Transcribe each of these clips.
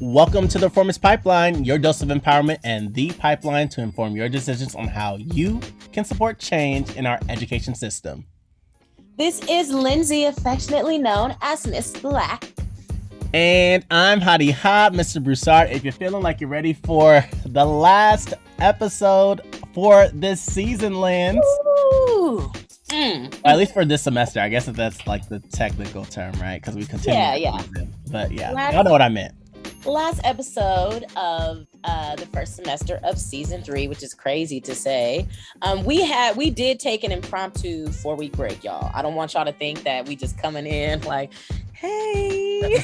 Welcome to the Reformist Pipeline, your dose of empowerment and the pipeline to inform your decisions on how you can support change in our education system. This is Lindsay, affectionately known as Miss Black. And I'm Hottie Hot, Mr. Broussard. If you're feeling like you're ready for the last episode for this season, Lens. Ooh. Mm. At least for this semester. I guess if that's like the technical term, right? Because we continue. Yeah, yeah. But yeah, y'all know what I meant. Last episode of uh, the first semester of season three, which is crazy to say. Um, we had we did take an impromptu four week break, y'all. I don't want y'all to think that we just coming in like, hey.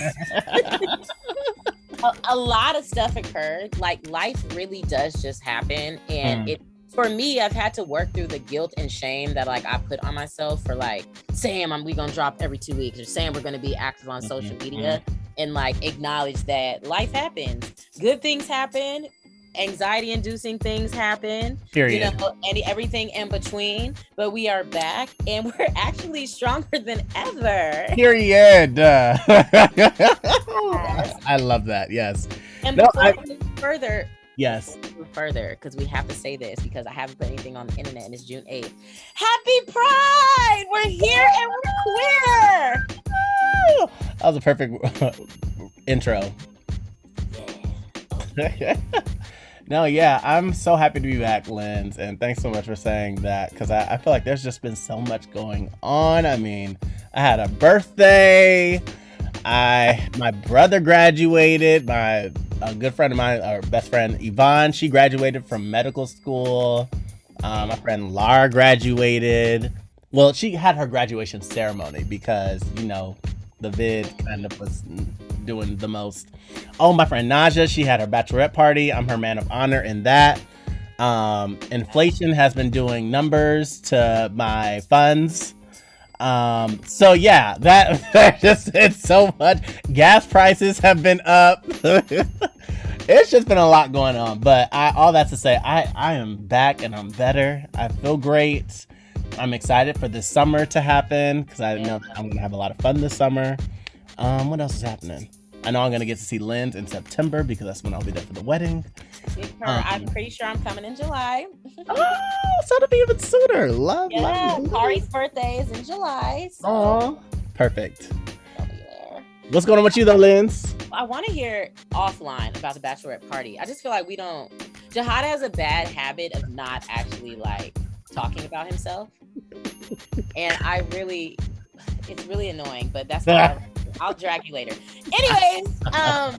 a, a lot of stuff occurred. Like life really does just happen, and Mm. it for me, I've had to work through the guilt and shame that like I put on myself for like saying I'm we gonna drop every two weeks or saying we're gonna be active on social Mhm, media and like acknowledge that life happens. Good things happen, anxiety inducing things happen, Period. you know, and everything in between. But we are back and we're actually stronger than ever. Period. Uh, I love that. Yes. And No, I- further, Yes. further because we have to say this because I haven't put anything on the internet and it's June 8th. Happy Pride! We're here and we're queer! That was a perfect intro. no, yeah, I'm so happy to be back, Lens, and thanks so much for saying that because I, I feel like there's just been so much going on. I mean, I had a birthday. I my brother graduated. My a good friend of mine, our best friend Yvonne, she graduated from medical school. Um, my friend Lara graduated. Well, she had her graduation ceremony because you know the vid kind of was doing the most. Oh, my friend Naja, she had her bachelorette party. I'm her man of honor in that. Um, inflation has been doing numbers to my funds. Um, so yeah, that, just it's so much. Gas prices have been up. it's just been a lot going on. But I all that to say, I I am back and I'm better. I feel great. I'm excited for this summer to happen because I know I'm gonna have a lot of fun this summer. Um, what else is happening? I know I'm gonna get to see Lind in September because that's when I'll be there for the wedding. Um, I'm pretty sure I'm coming in July. Oh, so to be even sooner. Love, Yeah, love. Kari's birthday is in July. So. Perfect. I'll be there. What's going on with you though, Linz? I want to hear offline about the bachelorette party. I just feel like we don't. Jihad has a bad habit of not actually like talking about himself, and I really, it's really annoying. But that's why I'll, drag you later. Anyways, um,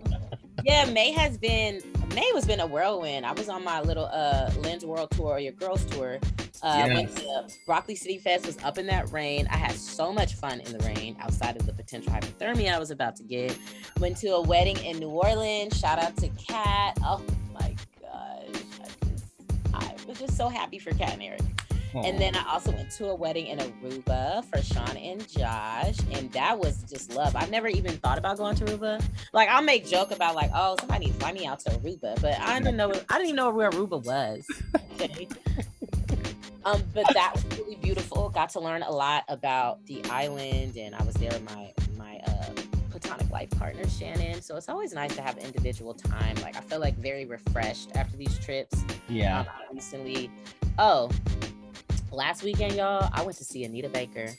yeah, May has been May was been a whirlwind. I was on my little uh Lens World Tour, your girls tour. Uh, went Yes. to Broccoli City Fest. Was up in that rain. I had so much fun in the rain. Outside of the potential hypothermia I was about to get. Went to a wedding in New Orleans. Shout out to Kat. Oh my gosh, I just I was just so happy for Kat and Eric. And then I also went to a wedding in Aruba for Sean and Josh, and that was just love. I've never even thought about going to Aruba. Like I'll make joke about like, oh, somebody fly me out to Aruba, but I didn't know I didn't even know where Aruba was. Okay. um, but that was really beautiful. Got to learn a lot about the island, and I was there with my my uh, platonic life partner Shannon. So it's always nice to have individual time. Like I feel like very refreshed after these trips. yeah. Um, recently, oh, last weekend, y'all, I went to see Anita Baker.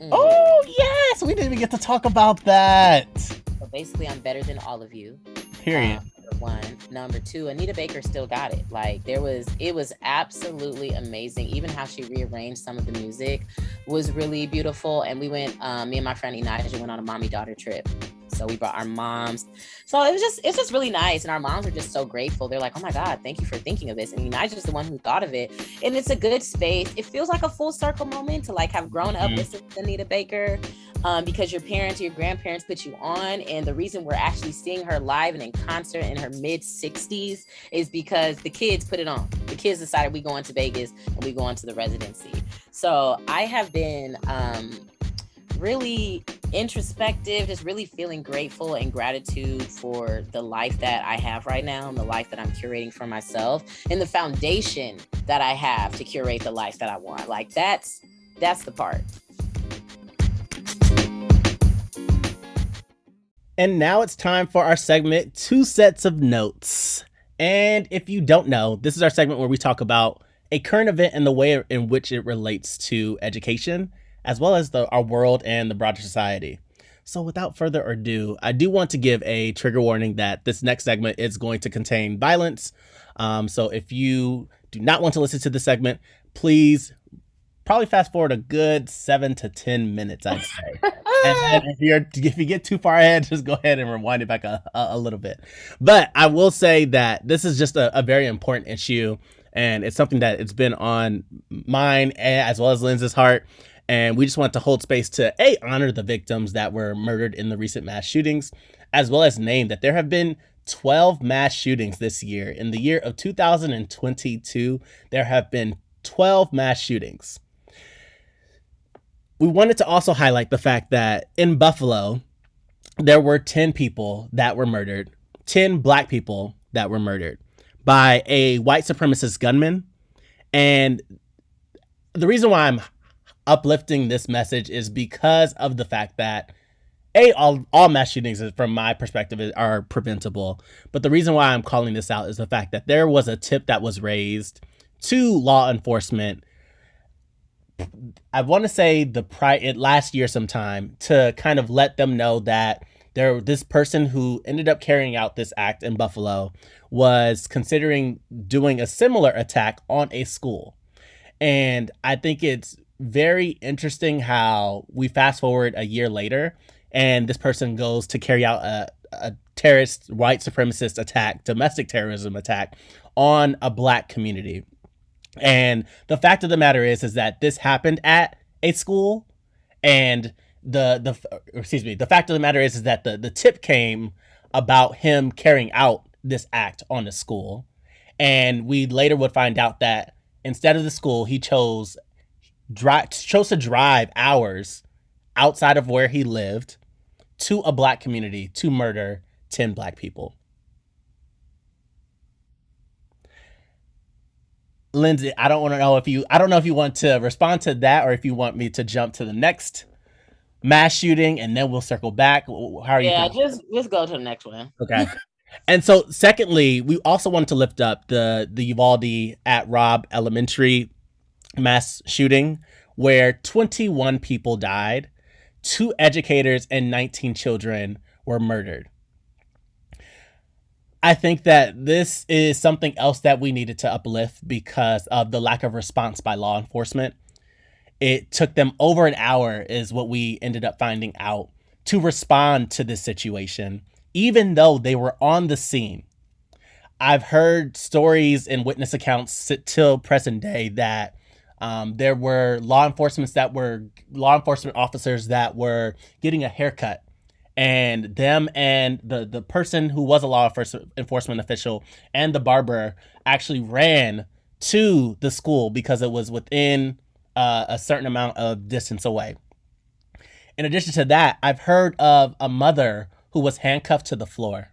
Mm. Oh yes, we didn't even get to talk about that. So basically, I'm better than all of you. Period. Um, one, number two, Anita Baker still got it. Like there was, it was absolutely amazing. Even how she rearranged some of the music was really beautiful. And we went, um, me and my friend Elijah went on a mommy daughter trip. So we brought our moms. So it was just, it's just really nice. And our moms are just so grateful. They're like, oh my God, thank you for thinking of this. And Elijah's just the one who thought of it. And it's a good space. It feels like a full circle moment to like have grown up Mhm. listening to Anita Baker um, because your parents your grandparents put you on. And the reason we're actually seeing her live and in concert in her mid 60s is because the kids put it on. The kids decided we going to Vegas and we going to the residency. So I have been um, really introspective, just really feeling grateful and gratitude for the life that I have right now and the life that I'm curating for myself and the foundation that I have to curate the life that I want. Like that's that's the part. And now it's time for our segment, Two Sets of Notes. And if you don't know, this is our segment where we talk about a current event and the way in which it relates to education, as well as the, our world and the broader society. So, without further ado, I do want to give a trigger warning that this next segment is going to contain violence. Um, so, if you do not want to listen to the segment, please probably fast forward a good seven to ten minutes, I'd say. and if you're if you get too far ahead, just go ahead and rewind it back a, a, a little bit. But I will say that this is just a, a, very important issue, and it's something that it's been on mine as well as Lindsay's heart. And we just want to hold space to a honor the victims that were murdered in the recent mass shootings, as well as name that there have been 12 mass shootings this year. In the year of 2022, there have been 12 mass shootings we wanted to also highlight the fact that in Buffalo, there were 10 people that were murdered, 10 black people that were murdered by a white supremacist gunman. And the reason why I'm uplifting this message is because of the fact that a all, all mass shootings from my perspective are preventable but the reason why i'm calling this out is the fact that there was a tip that was raised to law enforcement I want to say the pri- it last year sometime to kind of let them know that there this person who ended up carrying out this act in Buffalo was considering doing a similar attack on a school. And I think it's very interesting how we fast forward a year later and this person goes to carry out a, a terrorist white supremacist attack, domestic terrorism attack on a black community. And the fact of the matter is, is that this happened at a school, and the the excuse me, the fact of the matter is, is that the the tip came about him carrying out this act on the school, and we later would find out that instead of the school, he chose drive chose to drive hours outside of where he lived to a black community to murder 10 black people. Lindsay, I don't want to know if you I don't know if you want to respond to that or if you want me to jump to the next mass shooting and then we'll circle back. How are you? Yeah, just let's go to the next one. Okay. and so secondly, we also wanted to lift up the the Uvalde at Robb Elementary mass shooting where 21 people died, two educators and 19 children were murdered. I think that this is something else that we needed to uplift because of the lack of response by law enforcement. It took them over an hour, is what we ended up finding out, to respond to this situation, even though they were on the scene. I've heard stories and witness accounts till present day that um, there were law enforcement that were law enforcement officers that were getting a haircut and them and the the person who was a law enforcement official and the barber actually ran to the school because it was within uh, a certain amount of distance away. In addition to that, I've heard of a mother who was handcuffed to the floor,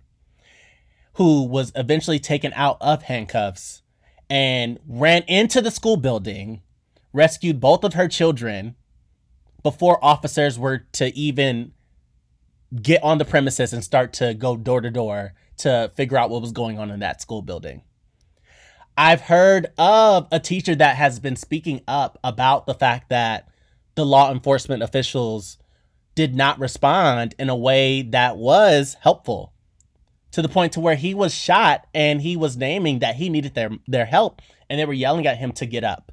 who was eventually taken out of handcuffs and ran into the school building, rescued both of her children before officers were to even get on the premises and start to go door to door to figure out what was going on in that school building. I've heard of a teacher that has been speaking up about the fact that the law enforcement officials did not respond in a way that was helpful to the point to where he was shot and he was naming that he needed their their help and they were yelling at him to get up.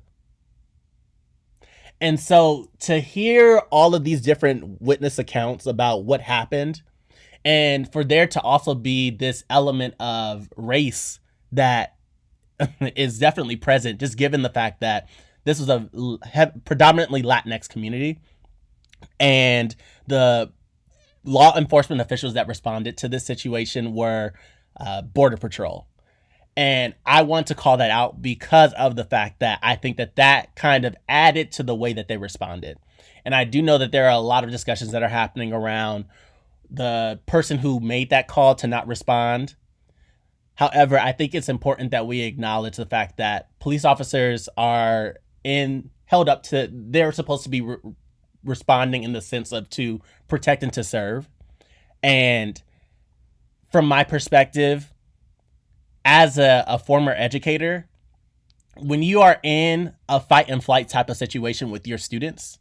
And so to hear all of these different witness accounts about what happened, and for there to also be this element of race that is definitely present, just given the fact that this was a predominantly Latinx community, and the law enforcement officials that responded to this situation were uh, Border Patrol and I want to call that out because of the fact that I think that that kind of added to the way that they responded. And I do know that there are a lot of discussions that are happening around the person who made that call to not respond. However, I think it's important that we acknowledge the fact that police officers are in held up to they're supposed to be re- responding in the sense of to protect and to serve. And from my perspective, as a, a former educator, when you are in a fight and flight type of situation with your students,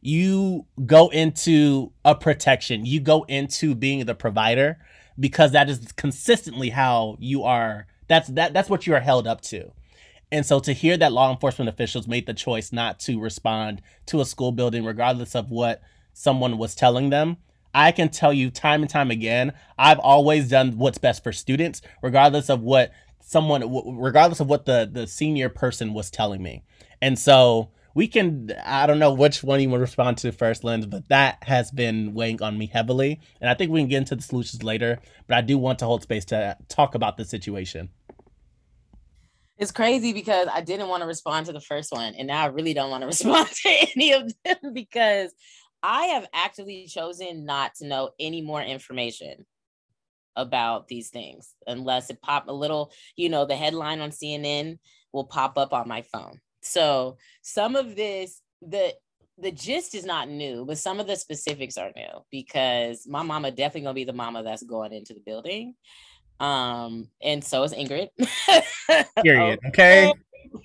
you go into a protection. You go into being the provider because that is consistently how you are that's that that's what you are held up to. And so to hear that law enforcement officials made the choice not to respond to a school building regardless of what someone was telling them, I can tell you time and time again, I've always done what's best for students regardless of what someone regardless of what the the senior person was telling me. And so we can I don't know which one you to respond to first, Lens, but that has been weighing on me heavily. And I think we can get into the solutions later, but I do want to hold space to talk about the situation. It's crazy because I didn't want to respond to the first one, and now I really don't want to respond to any of them because I have actively chosen not to know any more information about these things unless it pop a little, you know, the headline on CNN will pop up on my phone. So some of this, the the gist is not new, but some of the specifics are new because my mama definitely gonna be the mama that's going into the building. Um, and so is Ingrid. Period. Okay.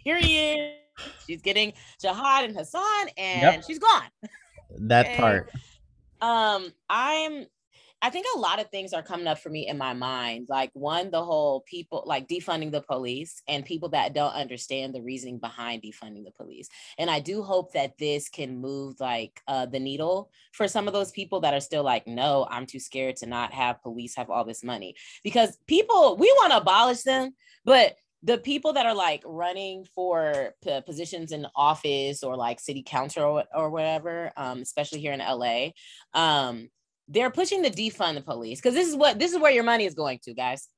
Period. She's getting Jihad and Hassan, and yep. she's gone. That part. Um, I'm I think a lot of things are coming up for me in my mind. Like one, the whole people like defunding the police and people that don't understand the reasoning behind defunding the police. And I do hope that this can move like uh, the needle for some of those people that are still like, no, I'm too scared to not have police have all this money because people we want to abolish them, but the people that are like running for p- positions in office or like city council or, or whatever, um, especially here in LA, um, they're pushing the defund the police because this is what this is where your money is going to, guys.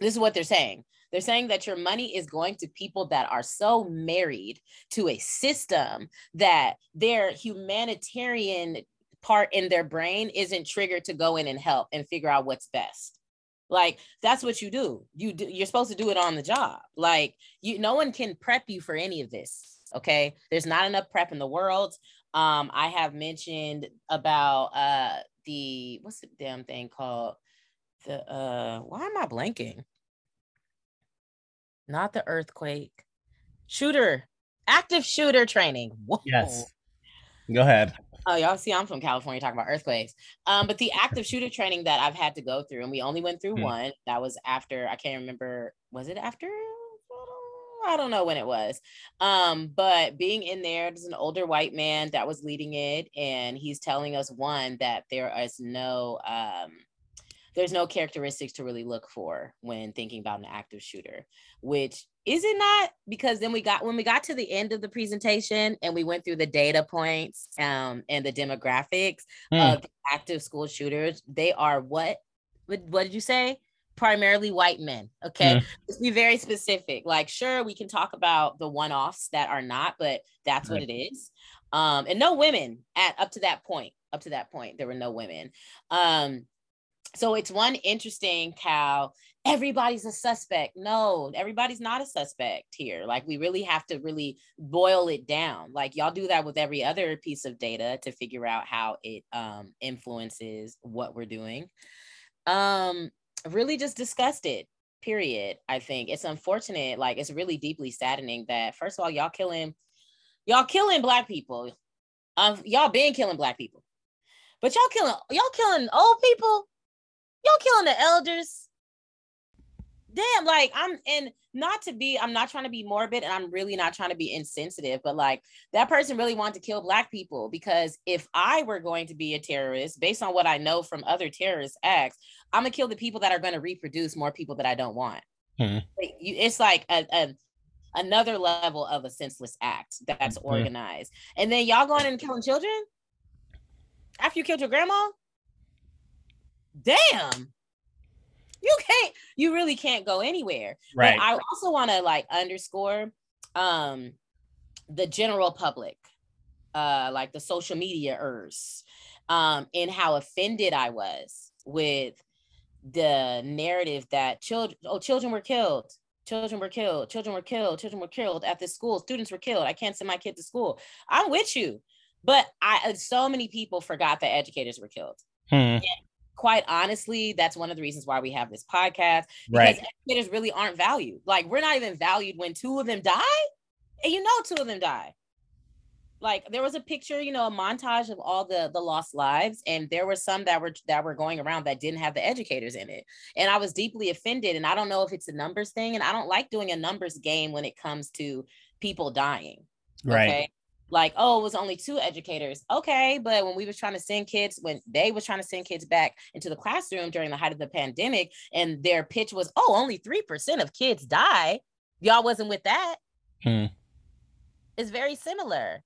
This is what they're saying. They're saying that your money is going to people that are so married to a system that their humanitarian part in their brain isn't triggered to go in and help and figure out what's best. Like that's what you do. You do, you're supposed to do it on the job. Like you no one can prep you for any of this. Okay? There's not enough prep in the world. Um I have mentioned about uh the what's the damn thing called? The uh why am I blanking? Not the earthquake. Shooter, active shooter training. Whoa. Yes. Go ahead. Oh, y'all see, I'm from California talking about earthquakes. Um, but the active shooter training that I've had to go through, and we only went through hmm. one. That was after I can't remember. Was it after I don't know when it was. Um, but being in there, there's an older white man that was leading it, and he's telling us one that there is no um there's no characteristics to really look for when thinking about an active shooter, which is it not? Because then we got when we got to the end of the presentation and we went through the data points um, and the demographics mm. of active school shooters, they are what? What, what did you say? primarily white men. Okay. Mm. Let's be very specific. Like, sure, we can talk about the one offs that are not, but that's right. what it is. Um, and no women at up to that point. Up to that point, there were no women. Um, so it's one interesting how everybody's a suspect. No, everybody's not a suspect here. Like we really have to really boil it down. Like y'all do that with every other piece of data to figure out how it um, influences what we're doing. Um, really just discussed it period i think it's unfortunate like it's really deeply saddening that first of all y'all killing y'all killing black people um y'all been killing black people but y'all killing y'all killing old people y'all killing the elders damn, like I'm and not to be, I'm not trying to be morbid and I'm really not trying to be insensitive, but like that person really wanted to kill black people because if I were going to be a terrorist, based on what I know from other terrorist acts, I'm gonna kill the people that are gonna reproduce more people that I don't want. Mm-hmm. It's like a, a another level of a senseless act that's mm-hmm. organized. And then y'all going and killing children after you killed your grandma? Damn. You can't you really can't go anywhere. Right. But i also want to like underscore um the general public uh like the social media ers um and how offended i was with the narrative that children oh children were killed children were killed children were killed children were killed at this school students were killed i can't send my kid to school. I'm with you but i so many people forgot that educators were killed. Hmm quite honestly, that's one of the reasons why we have this podcast. Because Right. educators really aren't valued. Like we're not even valued when two of them die. And you know two of them die. Like there was a picture, you know, a montage of all the the lost lives, and there were some that were that were going around that didn't have the educators in it. And I was deeply offended. And I don't know if it's a numbers thing, and I don't like doing a numbers game when it comes to people dying. Right. Okay. Like, oh, it was only two educators. Okay. But when we was trying to send kids, when they was trying to send kids back into the classroom during the height of the pandemic, and their pitch was, oh, only 3% of kids die. Y'all wasn't with that. Hmm. It's very similar.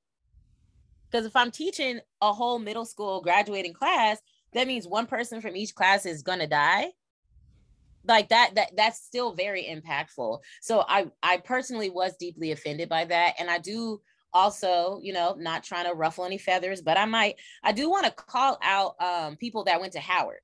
Because if I'm teaching a whole middle school graduating class, that means one person from each class is gonna die like that that that's still very impactful so i i personally was deeply offended by that and i do also you know not trying to ruffle any feathers but i might i do want to call out um people that went to howard.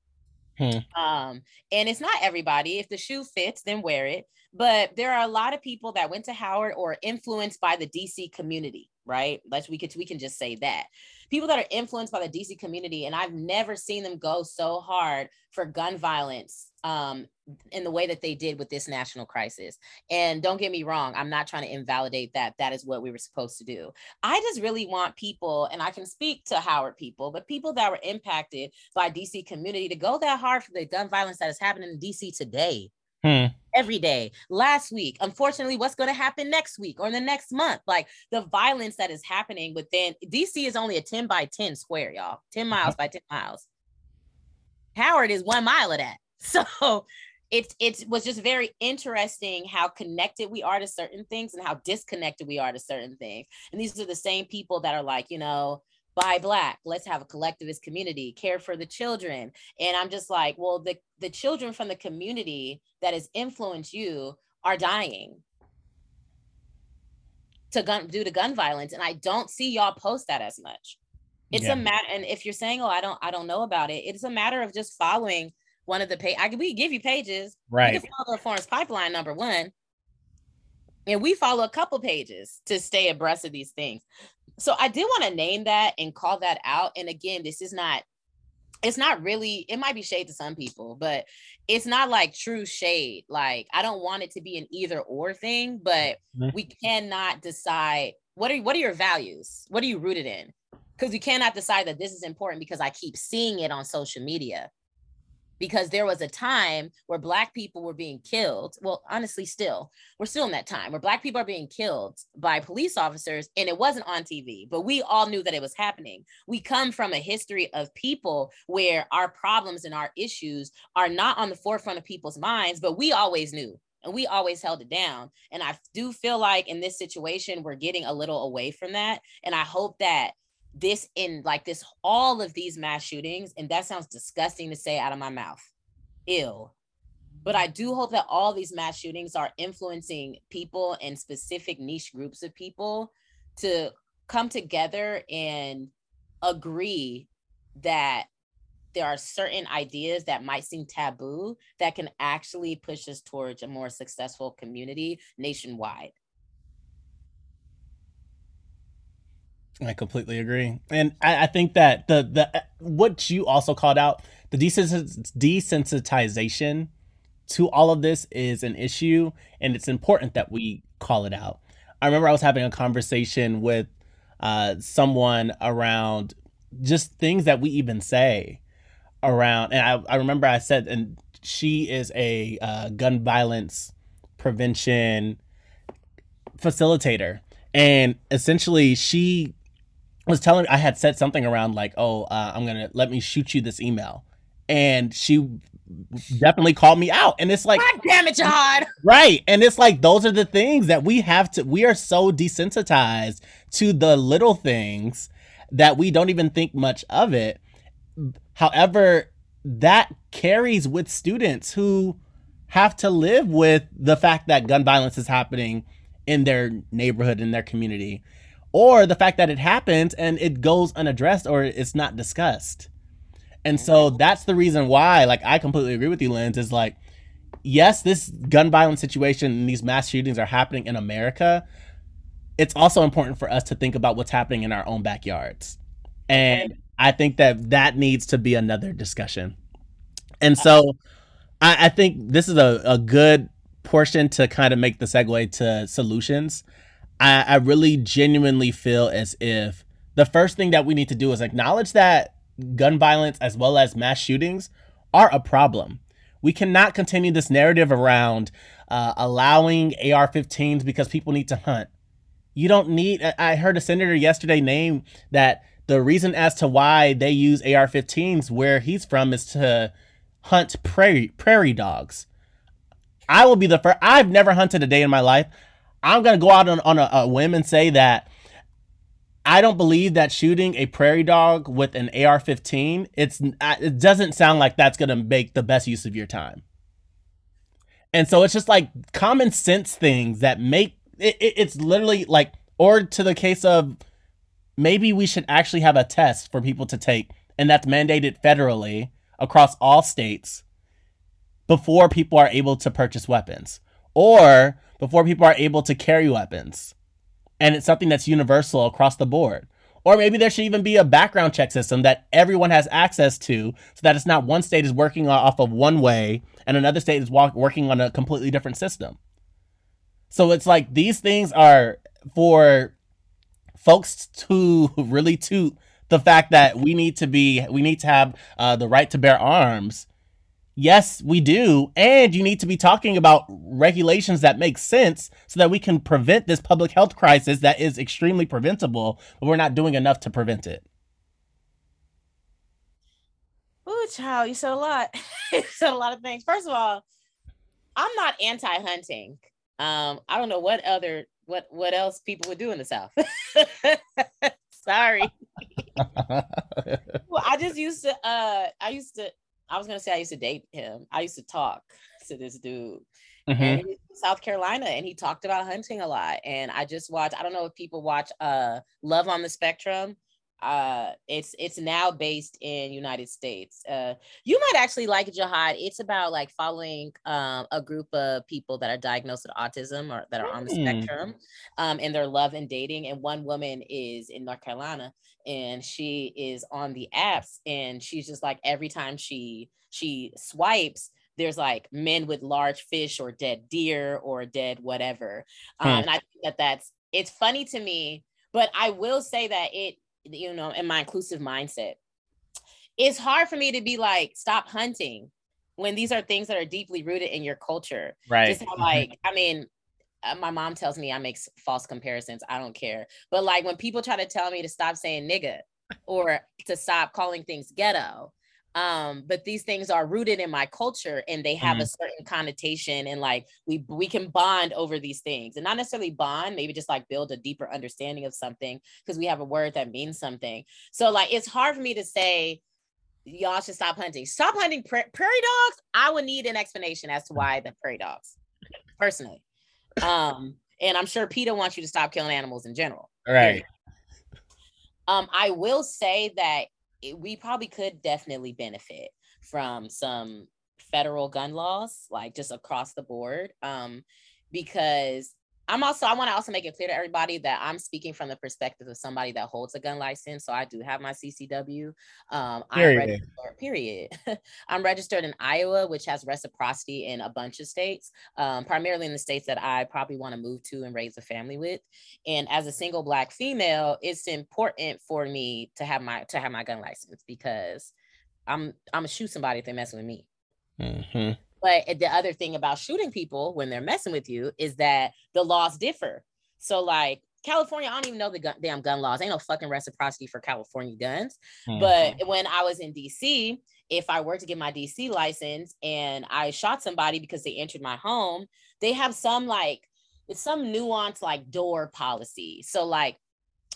Hmm. um and it's not everybody. If the shoe fits then wear it. But there are a lot of people that went to howard or influenced by the dc community right let's we could we can just say that people that are influenced by the dc community and i've never seen them go so hard for gun violence um in the way that they did with this national crisis. And don't get me wrong, I'm not trying to invalidate that. That is what we were supposed to do. I just really want people, and I can speak to Howard people, but people that were impacted by DC community to go that hard for the gun violence that is happening in DC today. Hmm. Every day, last week, unfortunately, what's going to happen next week or in the next month? Like the violence that is happening within DC is only a 10 by 10 square, y'all, 10 mm-hmm. miles by 10 miles. Howard is one mile of that. So it it was just very interesting how connected we are to certain things and how disconnected we are to certain things. And these are the same people that are like, you know, buy black, let's have a collectivist community, care for the children. And I'm just like, well, the the children from the community that has influenced you are dying to gun due to gun violence. And I don't see y'all post that as much. It's Yeah. a matter, and if you're saying, "Oh, I don't, I don't know about it," it's a matter of just following one of the page. I can we give you pages. Right. You can follow the Reformist Pipeline number one, and we follow a couple pages to stay abreast of these things. So I did want to name that and call that out. And again, this is not. It's not really. It might be shade to some people, but it's not like true shade. Like I don't want it to be an either or thing, but Mhm. we cannot decide what are what are your values? What are you rooted in? Because you cannot decide that this is important because I keep seeing it on social media because there was a time where black people were being killed. Well honestly still we're still in that time where black people are being killed by police officers and it wasn't on tv but we all knew that it was happening. We come from a history of people where our problems and our issues are not on the forefront of people's minds but we always knew and we always held it down. And i do feel like in this situation we're getting a little away from that. And i hope that this in like this all of these mass shootings and that sounds disgusting to say out of my mouth. Ill but i do hope that all these mass shootings are influencing people and specific niche groups of people to come together and agree that there are certain ideas that might seem taboo that can actually push us towards a more successful community nationwide I completely agree, and I, I think that the the what you also called out the desens- desensitization to all of this is an issue, and it's important that we call it out. I remember I was having a conversation with uh, someone around just things that we even say around, and I, I remember I said, and she is a uh, gun violence prevention facilitator, and essentially she was telling I had said something around like, "Oh, uh, I'm gonna let me shoot you this email," and she definitely called me out. And it's like, god damn it jihad right, and it's like those are the things that we have to. We are so desensitized to the little things that we don't even think much of it. However, that carries with students who have to live with the fact that gun violence is happening in their neighborhood in their community or the fact that it happens and it goes unaddressed or it's not discussed. And so that's the reason why, like, I completely agree with you, Lens, is like, yes, this gun violence situation and these mass shootings are happening in America. It's also important for us to think about what's happening in our own backyards. And I think that that needs to be another discussion. And uh, so I, I think this is a, a good portion to kind of make the segue to solutions. I, I really genuinely feel as if the first thing that we need to do is acknowledge that gun violence as well as mass shootings are a problem. We cannot continue this narrative around uh, allowing AR 15s because people need to hunt. You don't need, I heard a senator yesterday name that the reason as to why they use AR 15s where he's from is to hunt prairie, prairie dogs. I will be the first, I've never hunted a day in my life. I'm going to go out on, on a, a whim and say that I don't believe that shooting a prairie dog with an AR-15 it's uh, it doesn't sound like that's going to make the best use of your time. And so it's just like common sense things that make it, it, it's literally like or to the case of maybe we should actually have a test for people to take and that's mandated federally across all states before people are able to purchase weapons or before people are able to carry weapons and it's something that's universal across the board. Or maybe there should even be a background check system that everyone has access to so that it's not one state is working off of one way and another state is walk, working on a completely different system. So it's like these things are for folks to really toot the fact that we need to be we need to have uh, the right to bear arms Yes, we do. And you need to be talking about regulations that make sense so that we can prevent this public health crisis that is extremely preventable, but we're not doing enough to prevent it. Ooh, child, you said a lot. you said a lot of things. First of all, I'm not anti-hunting. Um, I don't know what other what what else people would do in the South. Sorry. well, I just used to uh I used to I was gonna say I used to date him. I used to talk to this dude. Mm-hmm. And South Carolina, and he talked about hunting a lot. And I just watched. I don't know if people watch uh Love on the Spectrum uh it's it's now based in united states. Uh you might actually like jihad. It's about like following um a group of people that are diagnosed with autism or that are on the mm. spectrum um and their love and dating and one woman is in north carolina and she is on the apps and she's just like every time she she swipes there's like men with large fish or dead deer or dead whatever. Um, and i think that that's it's funny to me but i will say that it you know, in my inclusive mindset. It's hard for me to be like, stop hunting when these are things that are deeply rooted in your culture. Right. Just how, mm-hmm. like, I mean, uh, my mom tells me I make false comparisons. I don't care. But like when people try to tell me to stop saying nigga or to stop calling things ghetto, um but these things are rooted in my culture and they have mm-hmm. a certain connotation and like we we can bond over these things and not necessarily bond maybe just like build a deeper understanding of something because we have a word that means something. So like it's hard for me to say y'all should stop hunting. Stop hunting pra- prairie dogs? I would need an explanation as to why the prairie dogs personally. Um and i'm sure PETA wants you to stop killing animals in general right. Um i will say that we probably could definitely benefit from some federal gun laws, like just across the board. Um, because I'm also I want to also make it clear to everybody that I'm speaking from the perspective of somebody that holds a gun license. So I do have my CCW. Um, period. I'm registered, period. I'm registered in Iowa, which has reciprocity in a bunch of states, um, primarily in the states that I probably want to move to and raise a family with. And as a single black female, it's important for me to have my to have my gun license because I'm I'm gonna shoot somebody if they mess with me. Mm-hmm. But the other thing about shooting people when they're messing with you is that the laws differ. So, like California, I don't even know the gun, damn gun laws. Ain't no fucking reciprocity for California guns. Mm-hmm. But when I was in DC, if I were to get my DC license and I shot somebody because they entered my home, they have some like it's some nuanced like door policy. So like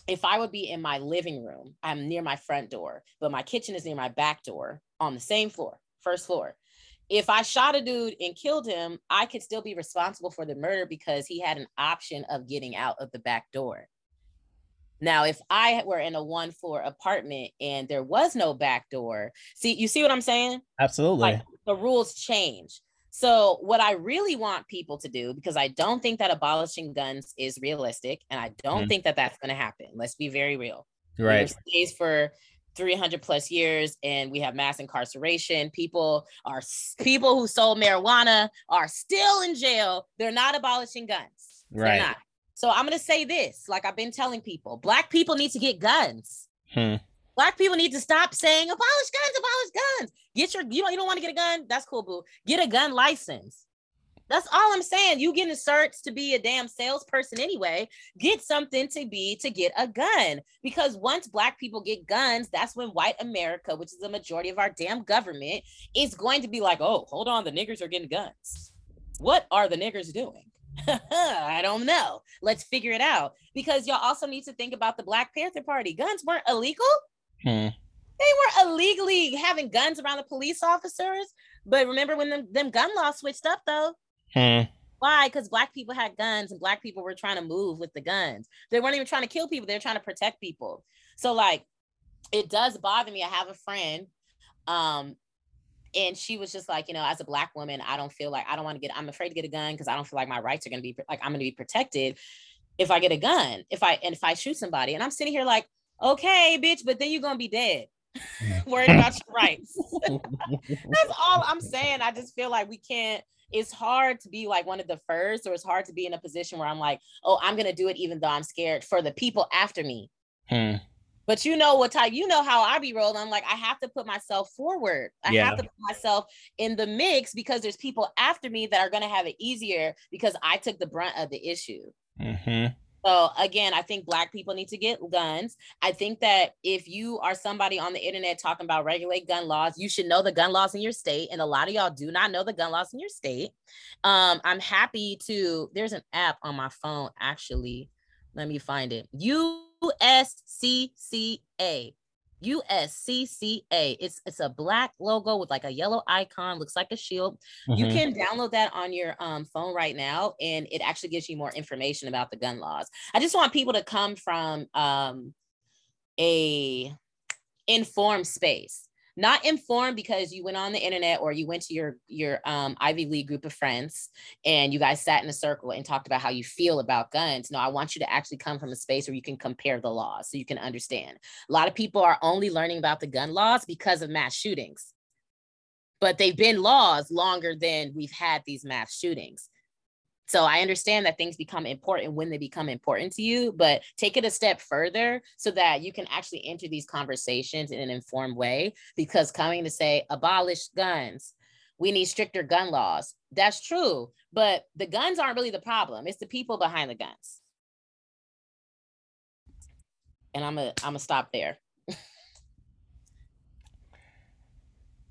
if I would be in my living room, I'm near my front door, but my kitchen is near my back door on the same floor, first floor if I shot a dude and killed him, I could still be responsible for the murder because he had an option of getting out of the back door. Now, if I were in a one floor apartment and there was no back door, see, you see what I'm saying? Absolutely. Like, the rules change. So, what I really want people to do, because I don't think that abolishing guns is realistic, and I don't mm-th think that that's going to happen. Let's be very real. Right. There's for 300 plus years and we have mass incarceration. People are people who sold marijuana are still in jail. They're not abolishing guns. Right. not. so i'm going to say this like i've been telling people black people need to get guns. Hmm. black people need to stop saying abolish guns abolish guns. Get your you know you don't want to get a gun? That's cool boo. Get a gun license that's all I'm saying. You getting certs to be a damn salesperson anyway. Get something to be to get a gun. Because once black people get guns, that's when white America, which is the majority of our damn government, is going to be like, oh, hold on, the niggers are getting guns. What are the niggers doing? I don't know. Let's figure it out. Because y'all also need to think about the Black Panther Party. Guns weren't illegal. Hmm. They were illegally having guns around the police officers. But remember when them, them gun laws switched up though? Hmm. Why? Because black people had guns and black people were trying to move with the guns. They weren't even trying to kill people, they were trying to protect people. So, like, it does bother me. I have a friend, um, and she was just like, you know, as a black woman, I don't feel like I don't want to get, I'm afraid to get a gun because I don't feel like my rights are gonna be like I'm gonna be protected if I get a gun, if I and if I shoot somebody. And I'm sitting here like, okay, bitch, but then you're gonna be dead. Worried about your rights. That's all I'm saying. I just feel like we can't it's hard to be like one of the first, or it's hard to be in a position where I'm like, oh, I'm gonna do it even though I'm scared for the people after me. Hmm. But you know what type, you know how I be rolling. I'm like, I have to put myself forward. I yeah. have to put myself in the mix because there's people after me that are gonna have it easier because I took the brunt of the issue. Mm-hmm. So again, I think black people need to get guns. I think that if you are somebody on the internet talking about regulate gun laws, you should know the gun laws in your state. And a lot of y'all do not know the gun laws in your state. Um, I'm happy to, there's an app on my phone actually. Let me find it. USCCA. USCCA. It's it's a black logo with like a yellow icon, looks like a shield. Mm-hmm. You can download that on your um, phone right now, and it actually gives you more information about the gun laws. I just want people to come from um, a informed space not informed because you went on the internet or you went to your your um, Ivy League group of friends and you guys sat in a circle and talked about how you feel about guns. No, I want you to actually come from a space where you can compare the laws so you can understand. A lot of people are only learning about the gun laws because of mass shootings, but they've been laws longer than we've had these mass shootings. So I understand that things become important when they become important to you, but take it a step further so that you can actually enter these conversations in an informed way. Because coming to say abolish guns, we need stricter gun laws. That's true, but the guns aren't really the problem. It's the people behind the guns. And I'm gonna I'm gonna stop there.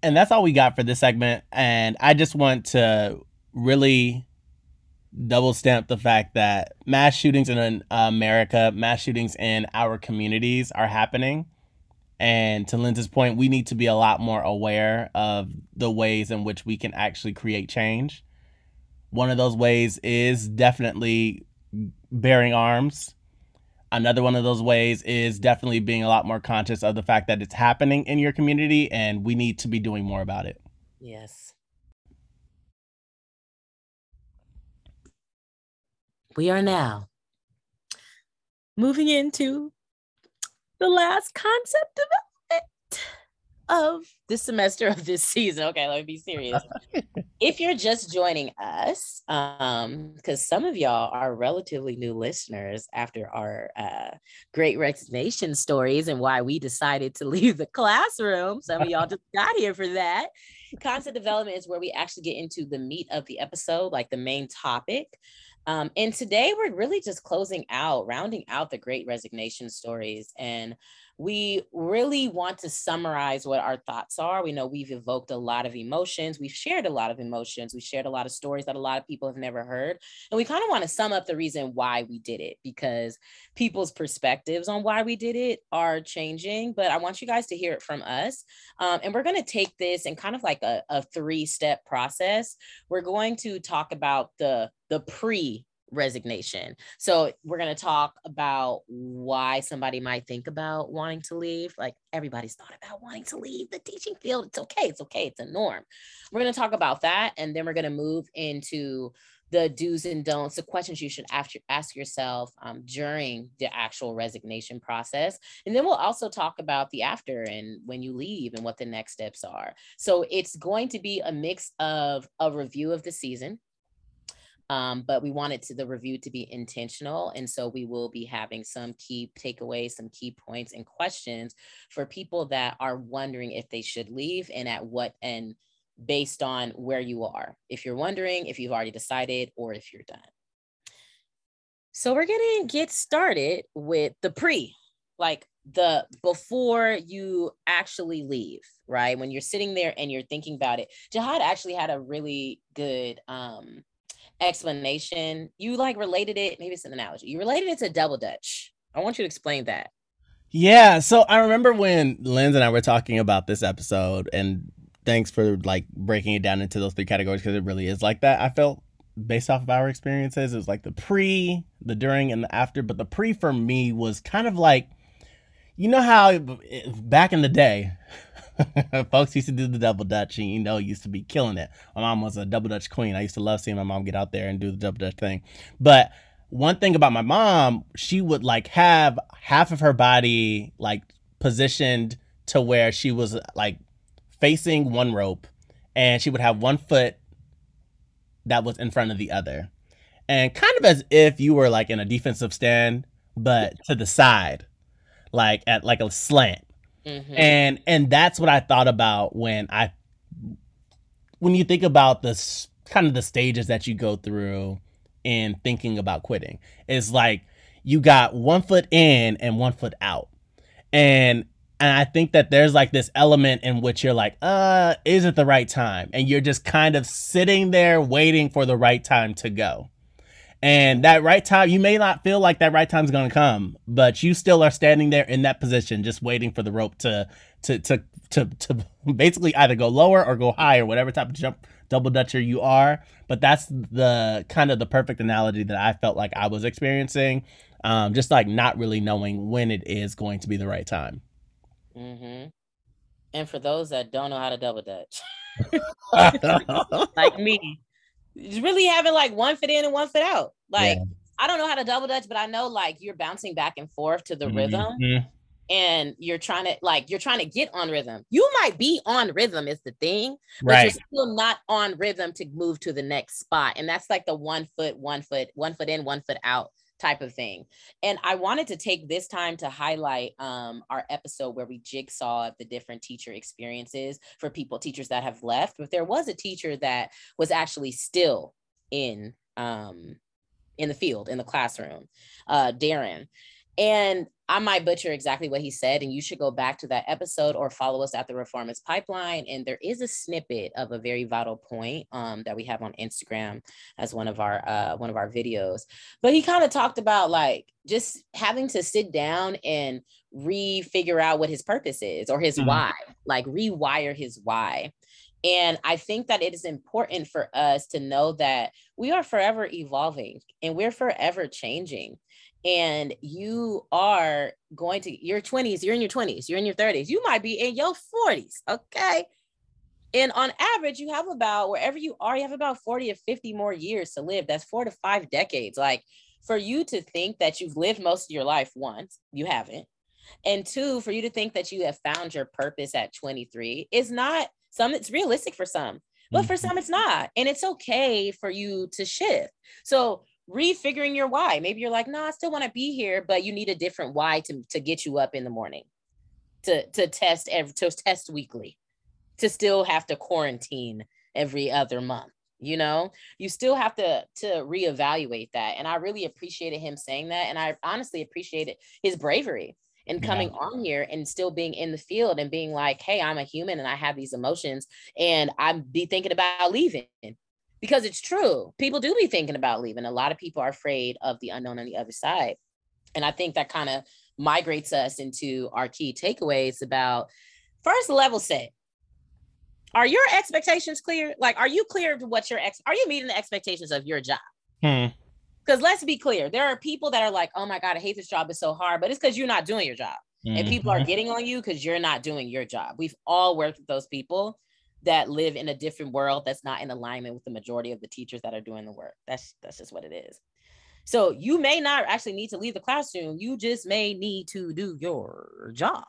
and that's all we got for this segment. And I just want to really double stamp the fact that mass shootings in America, mass shootings in our communities are happening. And to Lenz's point, we need to be a lot more aware of the ways in which we can actually create change. One of those ways is definitely bearing arms. Another one of those ways is definitely being a lot more conscious of the fact that it's happening in your community and we need to be doing more about it. Yes. We are now moving into the last concept development of this semester of this season. Okay, let me be serious. if you're just joining us, um, because some of y'all are relatively new listeners after our uh, great resignation stories and why we decided to leave the classroom. Some of y'all just got here for that. Concept development is where we actually get into the meat of the episode, like the main topic. Um, and today we're really just closing out, rounding out the great resignation stories. And we really want to summarize what our thoughts are. We know we've evoked a lot of emotions. We've shared a lot of emotions. We've shared a lot of stories that a lot of people have never heard. And we kind of want to sum up the reason why we did it because people's perspectives on why we did it are changing. But I want you guys to hear it from us. Um, and we're going to take this in kind of like a, a three step process. We're going to talk about the the pre resignation. So we're going to talk about why somebody might think about wanting to leave. Like everybody's thought about wanting to leave the teaching field. It's okay. It's okay. It's a norm. We're going to talk about that and then we're going to move into the do's and don'ts, the questions you should ask, yourself um, during the actual resignation process. And then we'll also talk about the after and when you leave and what the next steps are. So it's going to be a mix of a review of the season. Um, but we wanted to the review to be intentional. And so we will be having some key takeaways, some key points and questions for people that are wondering if they should leave and at what and based on where you are. If you're wondering, if you've already decided, or if you're done. So we're going to get started with the pre, like the before you actually leave, right? When you're sitting there and you're thinking about it. Jihad actually had a really good um explanation. You like related it, maybe it's an analogy. You related it to double dutch. I want you to explain that. Yeah, so I remember when Linz and I were talking about this episode and thanks for like breaking it down into those three categories because it really is like that. I felt based off of our experiences, it was like the pre, the during, and the after. But the pre for me was kind of like, you know how back in the day, folks used to do the double dutch, and you know, used to be killing it. My mom was a double dutch queen. I used to love seeing my mom get out there and do the double dutch thing. But one thing about my mom, she would like have half of her body like positioned to where she was like facing one rope and she would have one foot that was in front of the other. And kind of as if you were like in a defensive stand, but to the side, like at like a slant. Mm-hmm. And and that's what I thought about when I when you think about this kind of the stages that you go through in thinking about quitting. It's like you got one foot in and one foot out. And and I think that there's like this element in which you're like, uh, is it the right time? And you're just kind of sitting there waiting for the right time to go. And that right time, you may not feel like that right time is going to come, but you still are standing there in that position, just waiting for the rope to, to, to, to, to basically either go lower or go higher, whatever type of jump double dutcher you are. But that's the kind of the perfect analogy that I felt like I was experiencing. Um, just like not really knowing when it is going to be the right time. Mm-hmm. And for those that don't know how to double dutch, like me, really having like one foot in and one foot out. Like yeah. I don't know how to double dutch, but I know like you're bouncing back and forth to the mm-hmm. rhythm. And you're trying to like you're trying to get on rhythm. You might be on rhythm is the thing, but right. you're still not on rhythm to move to the next spot. And that's like the one foot, one foot, one foot in, one foot out type of thing. And I wanted to take this time to highlight um, our episode where we jigsaw the different teacher experiences for people, teachers that have left. But there was a teacher that was actually still in um, in the field, in the classroom, uh, Darren. And I might butcher exactly what he said, and you should go back to that episode or follow us at the Reformist Pipeline. And there is a snippet of a very vital point um, that we have on Instagram as one of our uh, one of our videos. But he kind of talked about like just having to sit down and re-figure out what his purpose is or his mm-hmm. why, like rewire his why. And I think that it is important for us to know that we are forever evolving and we're forever changing and you are going to your 20s, you're in your 20s, you're in your 30s, you might be in your 40s, okay? And on average, you have about wherever you are, you have about 40 or 50 more years to live. That's four to five decades. Like for you to think that you've lived most of your life once, you haven't. And two, for you to think that you have found your purpose at 23 is not some, it's realistic for some, but for mm-hmm. some, it's not. And it's okay for you to shift. So refiguring your why. Maybe you're like, no, I still want to be here, but you need a different why to, to get you up in the morning, to to test every to test weekly, to still have to quarantine every other month. You know, you still have to to reevaluate that. And I really appreciated him saying that. And I honestly appreciated his bravery and coming yeah. on here and still being in the field and being like, hey, I'm a human and I have these emotions and I'm be thinking about leaving because it's true. People do be thinking about leaving. A lot of people are afraid of the unknown on the other side. And I think that kind of migrates us into our key takeaways about first level set. Are your expectations clear? Like, are you clear to what your ex are you meeting the expectations of your job? Hmm. Because let's be clear, there are people that are like, oh my God, I hate this job. It's so hard, but it's because you're not doing your job. Mm-hmm. And people are getting on you because you're not doing your job. We've all worked with those people that live in a different world that's not in alignment with the majority of the teachers that are doing the work. That's that's just what it is. So you may not actually need to leave the classroom. You just may need to do your job.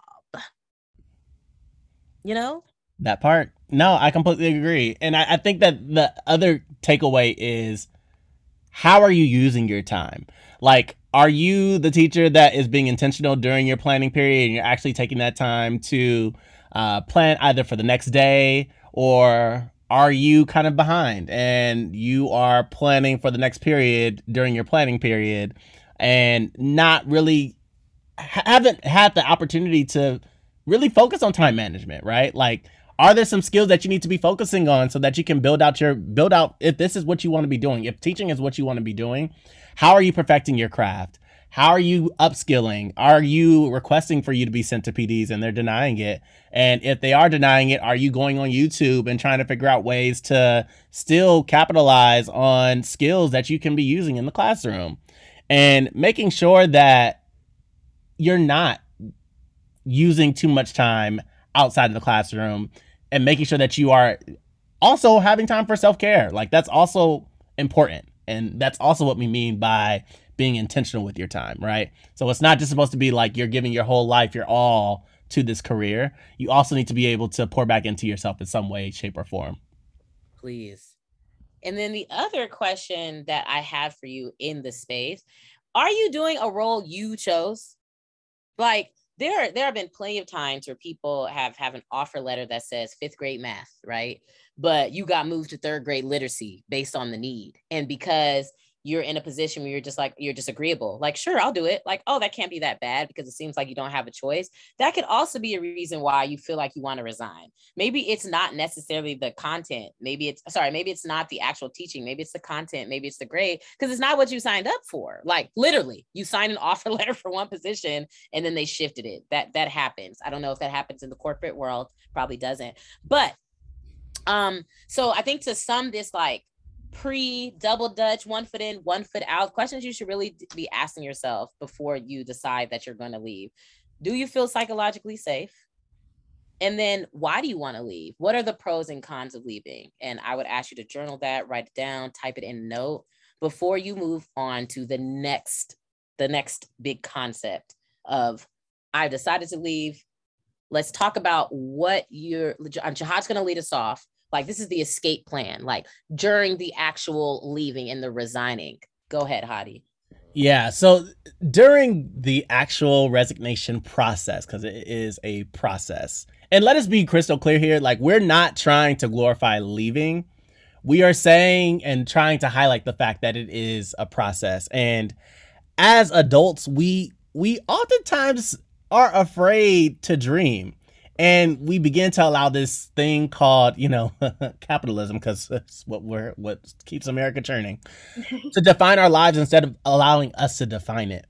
You know? That part. No, I completely agree. And I, I think that the other takeaway is how are you using your time? Like, are you the teacher that is being intentional during your planning period and you're actually taking that time to uh, plan either for the next day or are you kind of behind and you are planning for the next period during your planning period and not really haven't had the opportunity to really focus on time management, right? Like are there some skills that you need to be focusing on so that you can build out your build out if this is what you want to be doing if teaching is what you want to be doing how are you perfecting your craft how are you upskilling? Are you requesting for you to be sent to pds and they're denying it? And if they are denying it are you going on youtube and trying to figure out ways to still capitalize on skills that you can be using in the classroom? And making sure that you're not using too much time outside of the classroom and making sure that you are also having time for self-care. Like that's also important. And that's also what we mean by being intentional with your time right? So it's not just supposed to be like you're giving your whole life your all to this career. You also need to be able to pour back into yourself in some way shape or form. Please. And then the other question that i have for you in the space are you doing a role you chose? Like there there have been plenty of times where people have have an offer letter that says fifth grade math right? But you got moved to third grade literacy based on the need. And because you're in a position where you're just like you're disagreeable like sure i'll do it like oh that can't be that bad because it seems like you don't have a choice. That could also be a reason why you feel like you want to resign. Maybe it's not necessarily the content maybe it's sorry maybe it's not the actual teaching maybe it's the content maybe it's the grade because it's not what you signed up for. Like literally you signed an offer letter for one position and then they shifted it. That that happens. I don't know if that happens in the corporate world probably doesn't. But um so i think to sum this like pre double dutch, one foot in, one foot out, questions you should really be asking yourself before you decide that you're going to leave. Do you feel psychologically safe? And then why do you want to leave? What are the pros and cons of leaving? And I would ask you to journal that, write it down, type it in note before you move on to the next the next big concept of I've decided to leave. Let's talk about what you're Jihad's going to lead us off like this is the escape plan, like during the actual leaving and the resigning. Go ahead, Hady. Yeah. So during the actual resignation process, because it is a process, and let us be crystal clear here like, we're not trying to glorify leaving. We are saying and trying to highlight the fact that it is a process. And as adults, we we oftentimes are afraid to dream and we begin to allow this thing called you know capitalism because that's what we're what keeps america churning to define our lives instead of allowing us to define it.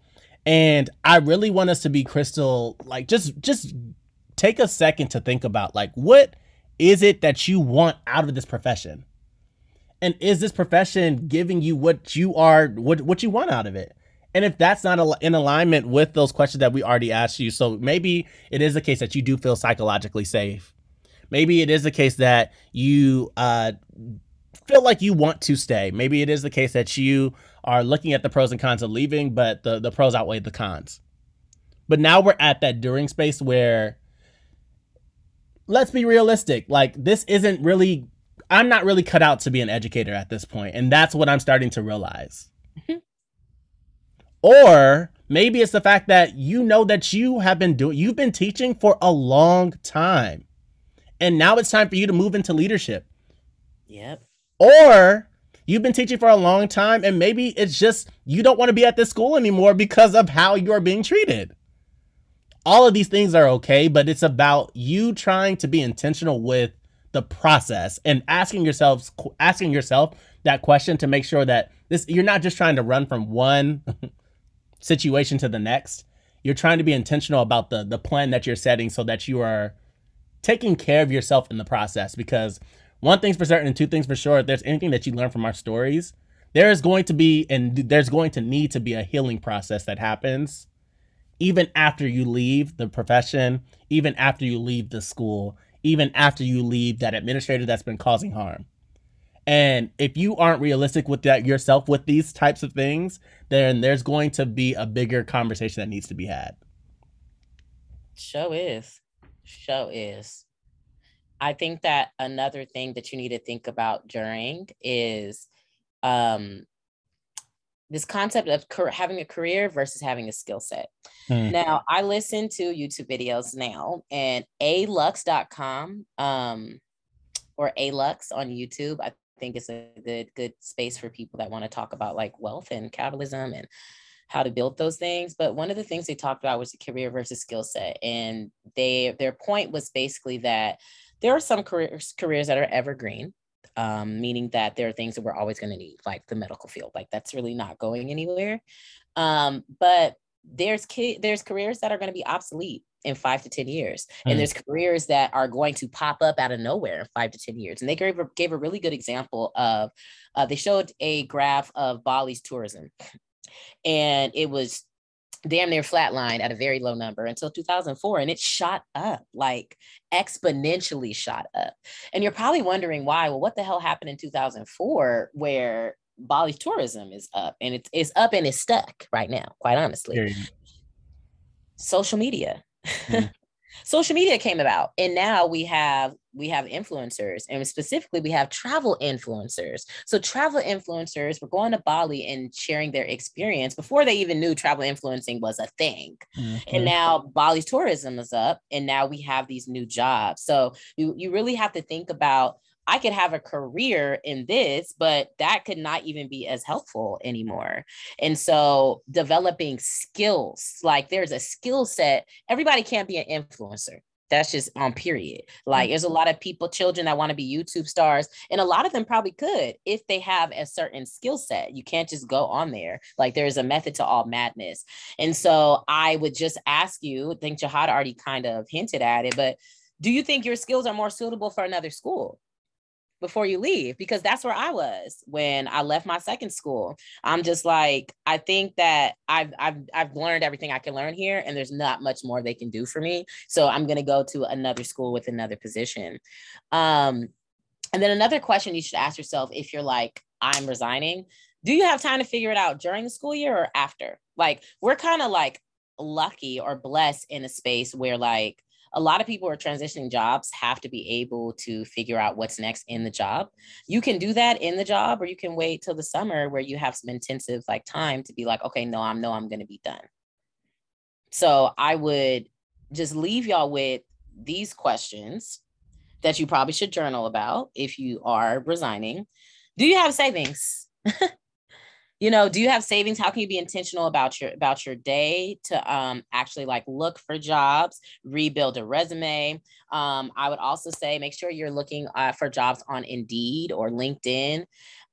And i really want us to be crystal like just just take a second to think about like what is it that you want out of this profession? And is this profession giving you what you are what what you want out of it and if that's not in alignment with those questions that we already asked you, so maybe it is the case that you do feel psychologically safe. Maybe it is the case that you uh, feel like you want to stay. Maybe it is the case that you are looking at the pros and cons of leaving, but the, the pros outweigh the cons. But now we're at that during space where, let's be realistic, like this isn't really, I'm not really cut out to be an educator at this point, And that's what I'm starting to realize. Or maybe it's the fact that you know that you have been doing, you've been teaching for a long time. And now it's time for you to move into leadership. Yep. Or you've been teaching for a long time and maybe it's just you don't want to be at this school anymore because of how you're being treated. All of these things are okay, but it's about you trying to be intentional with the process and asking yourself asking yourself that question to make sure that this you're not just trying to run from one situation to the next. You're trying to be intentional about the the plan that you're setting so that you are taking care of yourself in the process because one thing's for certain and two things for sure, if there's anything that you learn from our stories, there is going to be and there's going to need to be a healing process that happens even after you leave the profession, even after you leave the school, even after you leave that administrator that's been causing harm. And if you aren't realistic with that yourself with these types of things, then there's going to be a bigger conversation that needs to be had. Show is. Show is. I think that another thing that you need to think about during is um, this concept of having a career versus having a skill set. Hmm. Now, I listen to YouTube videos now, and alux.com um, or alux on YouTube, I think it's a good good space for people that want to talk about like wealth and capitalism and how to build those things. But one of the things they talked about was the career versus skill set, and they their point was basically that there are some careers careers that are evergreen um, meaning that there are things that we're always going to need like the medical field like that's really not going anywhere um, but there's ki- there's careers that are going to be obsolete in five to 10 years. Mm. And there's careers that are going to pop up out of nowhere in five to 10 years. And they gave a, gave a really good example of, uh, they showed a graph of Bali's tourism. And it was damn near flatline at a very low number until 2004 and it shot up like exponentially shot up and you're probably wondering why well what the hell happened in 2004 where bali's tourism is up and it's, it's up and it's stuck right now quite honestly social media mm. social media came about and now we have we have influencers and specifically we have travel influencers so travel influencers were going to bali and sharing their experience before they even knew travel influencing was a thing mm-hmm. and now bali's tourism is up and now we have these new jobs so you, you really have to think about I could have a career in this, but that could not even be as helpful anymore. And so developing skills, like there's a skill set, everybody can't be an influencer. That's just on period. Like there's a mm-hmm. lot of people, children that want to be YouTube stars, and a lot of them probably could if they have a certain skill set. You can't just go on there. Like there's a method to all madness. And so I would just ask you, I think Jihad already kind of hinted at it, but do you think your skills are more suitable for another school? Before you leave because that's where I was when I left my second school. I'm just like I think that I've I've I've learned everything I can learn here and there's not much more they can do for me. So I'm going to go to another school with another position. Um and then another question you should ask yourself if you're like I'm resigning, do you have time to figure it out during the school year or after? Like we're kind of like lucky or blessed in a space where like a lot of people who are transitioning jobs have to be able to figure out what's next in the job. You can do that in the job, or you can wait till the summer where you have some intensive like time to be like, okay, no, I'm no, I'm to be done. So I would just leave y'all with these questions that you probably should journal about if you are resigning. Do you have savings? you know do you have savings? How can you be intentional about your about your day to um, actually like look for jobs rebuild a resume? Um, i would also say make sure you're looking uh, for jobs on indeed or linkedin.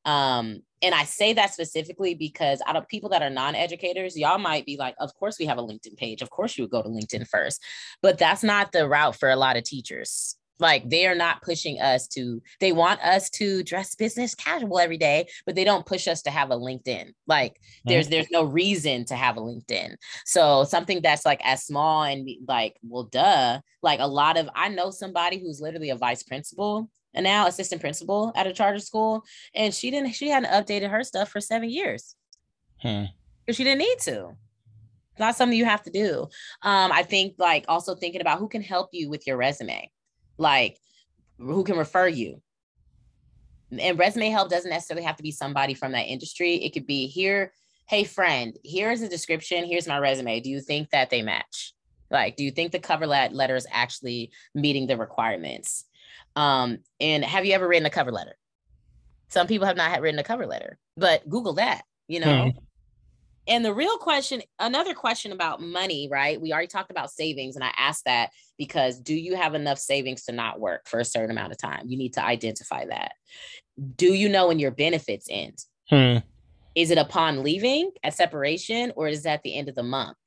Um, and i say that specifically because out of people that are non-educators y'all might be like of course we have a linkedin page. Of course you would go to linkedin first. But that's not the route for a lot of teachers like they are not pushing us to, they want us to dress business casual every day, but they don't push us to have a LinkedIn. Like there's mm-hmm. there's no reason to have a LinkedIn. So something that's like as small and like, well, duh. Like a lot of I know somebody who's literally a vice principal and now assistant principal at a charter school, and she didn't she hadn't updated her stuff for seven years. Hmm. Because she didn't need to not something you have to do. Um, I think like also thinking about who can help you with your resume like who can refer you. And resume help doesn't necessarily have to be somebody from that industry. It could be here, hey friend, here's a description, here's my resume. Do you think that they match? Like, do you think the cover letter is actually meeting the requirements? Um, and have you ever written a cover letter? Some people have not written a cover letter, but Google that, you know. And the real question, another question about money, right? We already talked about savings, and I asked that because do you have enough savings to not work for a certain amount of time? You need to identify that. Do you know when your benefits end? Hmm. Is it upon leaving at separation or is it at the end of the month?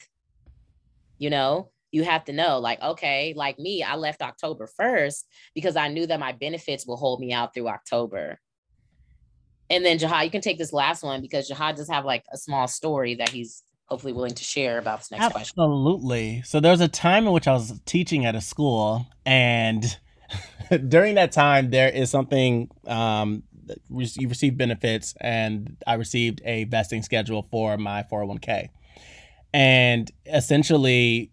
You know, you have to know like okay like me i left october 1st because i knew that my benefits will hold me out through october and then Jihad, you can take this last one because Jihad does have like a small story that he's hopefully willing to share about this next Absolutely. question. Absolutely. So there was a time in which I was teaching at a school and during that time, there is something um, you receive benefits, and I received a vesting schedule for my 401k. And essentially,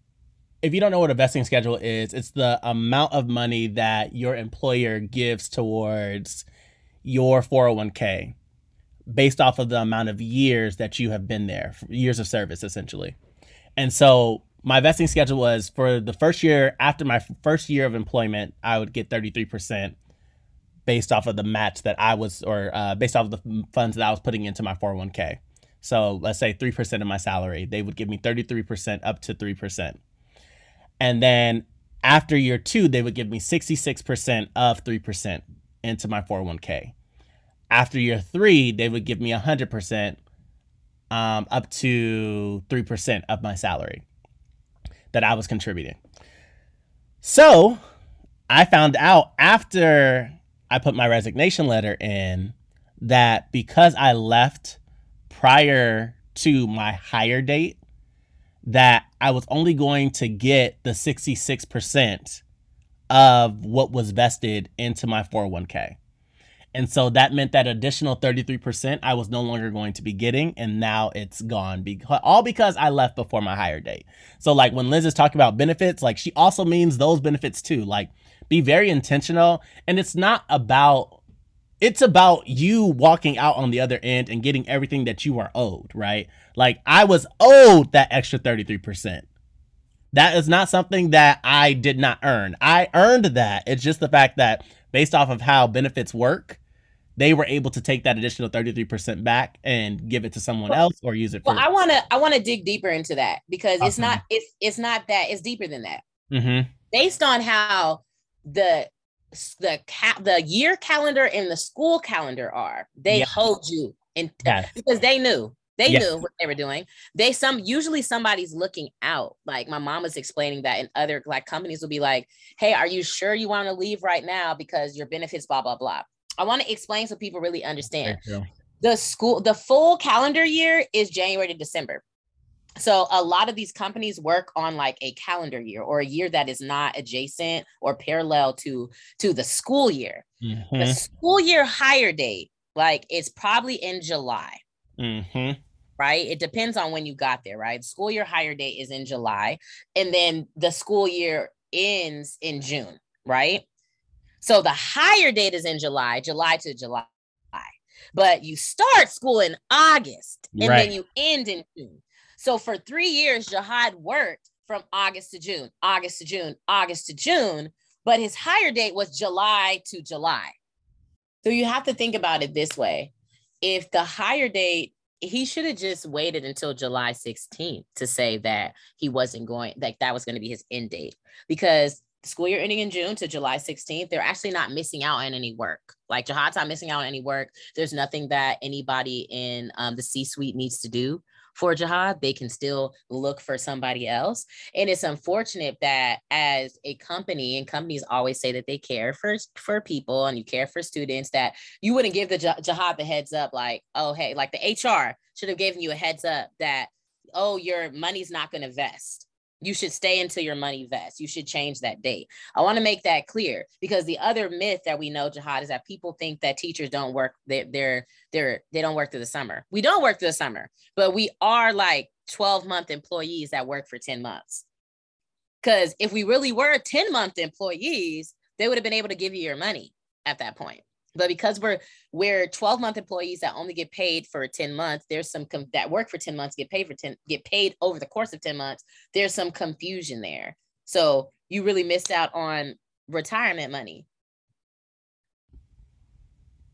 if you don't know what a vesting schedule is, it's the amount of money that your employer gives towards your 401k based off of the amount of years that you have been there, years of service, essentially. And so my vesting schedule was for the first year after my first year of employment, I would get 33% based off of the match that I was, or uh, based off of the funds that I was putting into my 401k. So let's say 3% of my salary, they would give me 33% up to 3%. And then after year two, they would give me 66% of 3% into my 401k. After year three, they would give me 100% um, up to 3% of my salary that I was contributing. So I found out after I put my resignation letter in that because I left prior to my hire date, that I was only going to get the 66% of what was vested into my 401k. And so that meant that additional 33% I was no longer going to be getting. And now it's gone because all because I left before my hire date. So like when Liz is talking about benefits, like she also means those benefits too. Like be very intentional. And it's not about it's about you walking out on the other end and getting everything that you are owed, right? Like I was owed that extra 33%. That is not something that I did not earn. I earned that. It's just the fact that based off of how benefits work, they were able to take that additional 33% back and give it to someone else or use it for well, I want to I want to dig deeper into that because awesome. it's not it's it's not that it's deeper than that. Mm-hmm. Based on how the the ca- the year calendar and the school calendar are, they hold you in yes. because they knew they yes. knew what they were doing. They some usually somebody's looking out. Like my mom was explaining that and other like companies will be like, "Hey, are you sure you want to leave right now because your benefits blah blah blah." I want to explain so people really understand. The school the full calendar year is January to December. So a lot of these companies work on like a calendar year or a year that is not adjacent or parallel to to the school year. Mm-hmm. The school year hire date like it's probably in July. Mm-hmm right? It depends on when you got there, right? School year hire date is in July, and then the school year ends in June, right? So the hire date is in July, July to July. But you start school in August and right. then you end in June. So for three years, Jihad worked from August to June, August to June, August to June, but his hire date was July to July. So you have to think about it this way. If the hire date he should have just waited until July 16th to say that he wasn't going, like that was going to be his end date because school year ending in June to July 16th, they're actually not missing out on any work. Like Jihad's not missing out on any work. There's nothing that anybody in um, the C suite needs to do for jihad, they can still look for somebody else. And it's unfortunate that as a company, and companies always say that they care for, for people and you care for students, that you wouldn't give the jihad the heads up, like, oh, hey, like the HR should have given you a heads up that, oh, your money's not going to vest you should stay until your money vests. You should change that date. I want to make that clear because the other myth that we know, Jihad, is that people think that teachers don't work. They're they're they're they don't work through the summer. We don't work through the summer, but we are like 12 month employees that work for 10 months. Because if we really were 10 month employees, they would have been able to give you your money at that point but because we're we're 12 month employees that only get paid for 10 months there's some com- that work for 10 months get paid for 10 get paid over the course of 10 months there's some confusion there. So you really missed out on retirement money.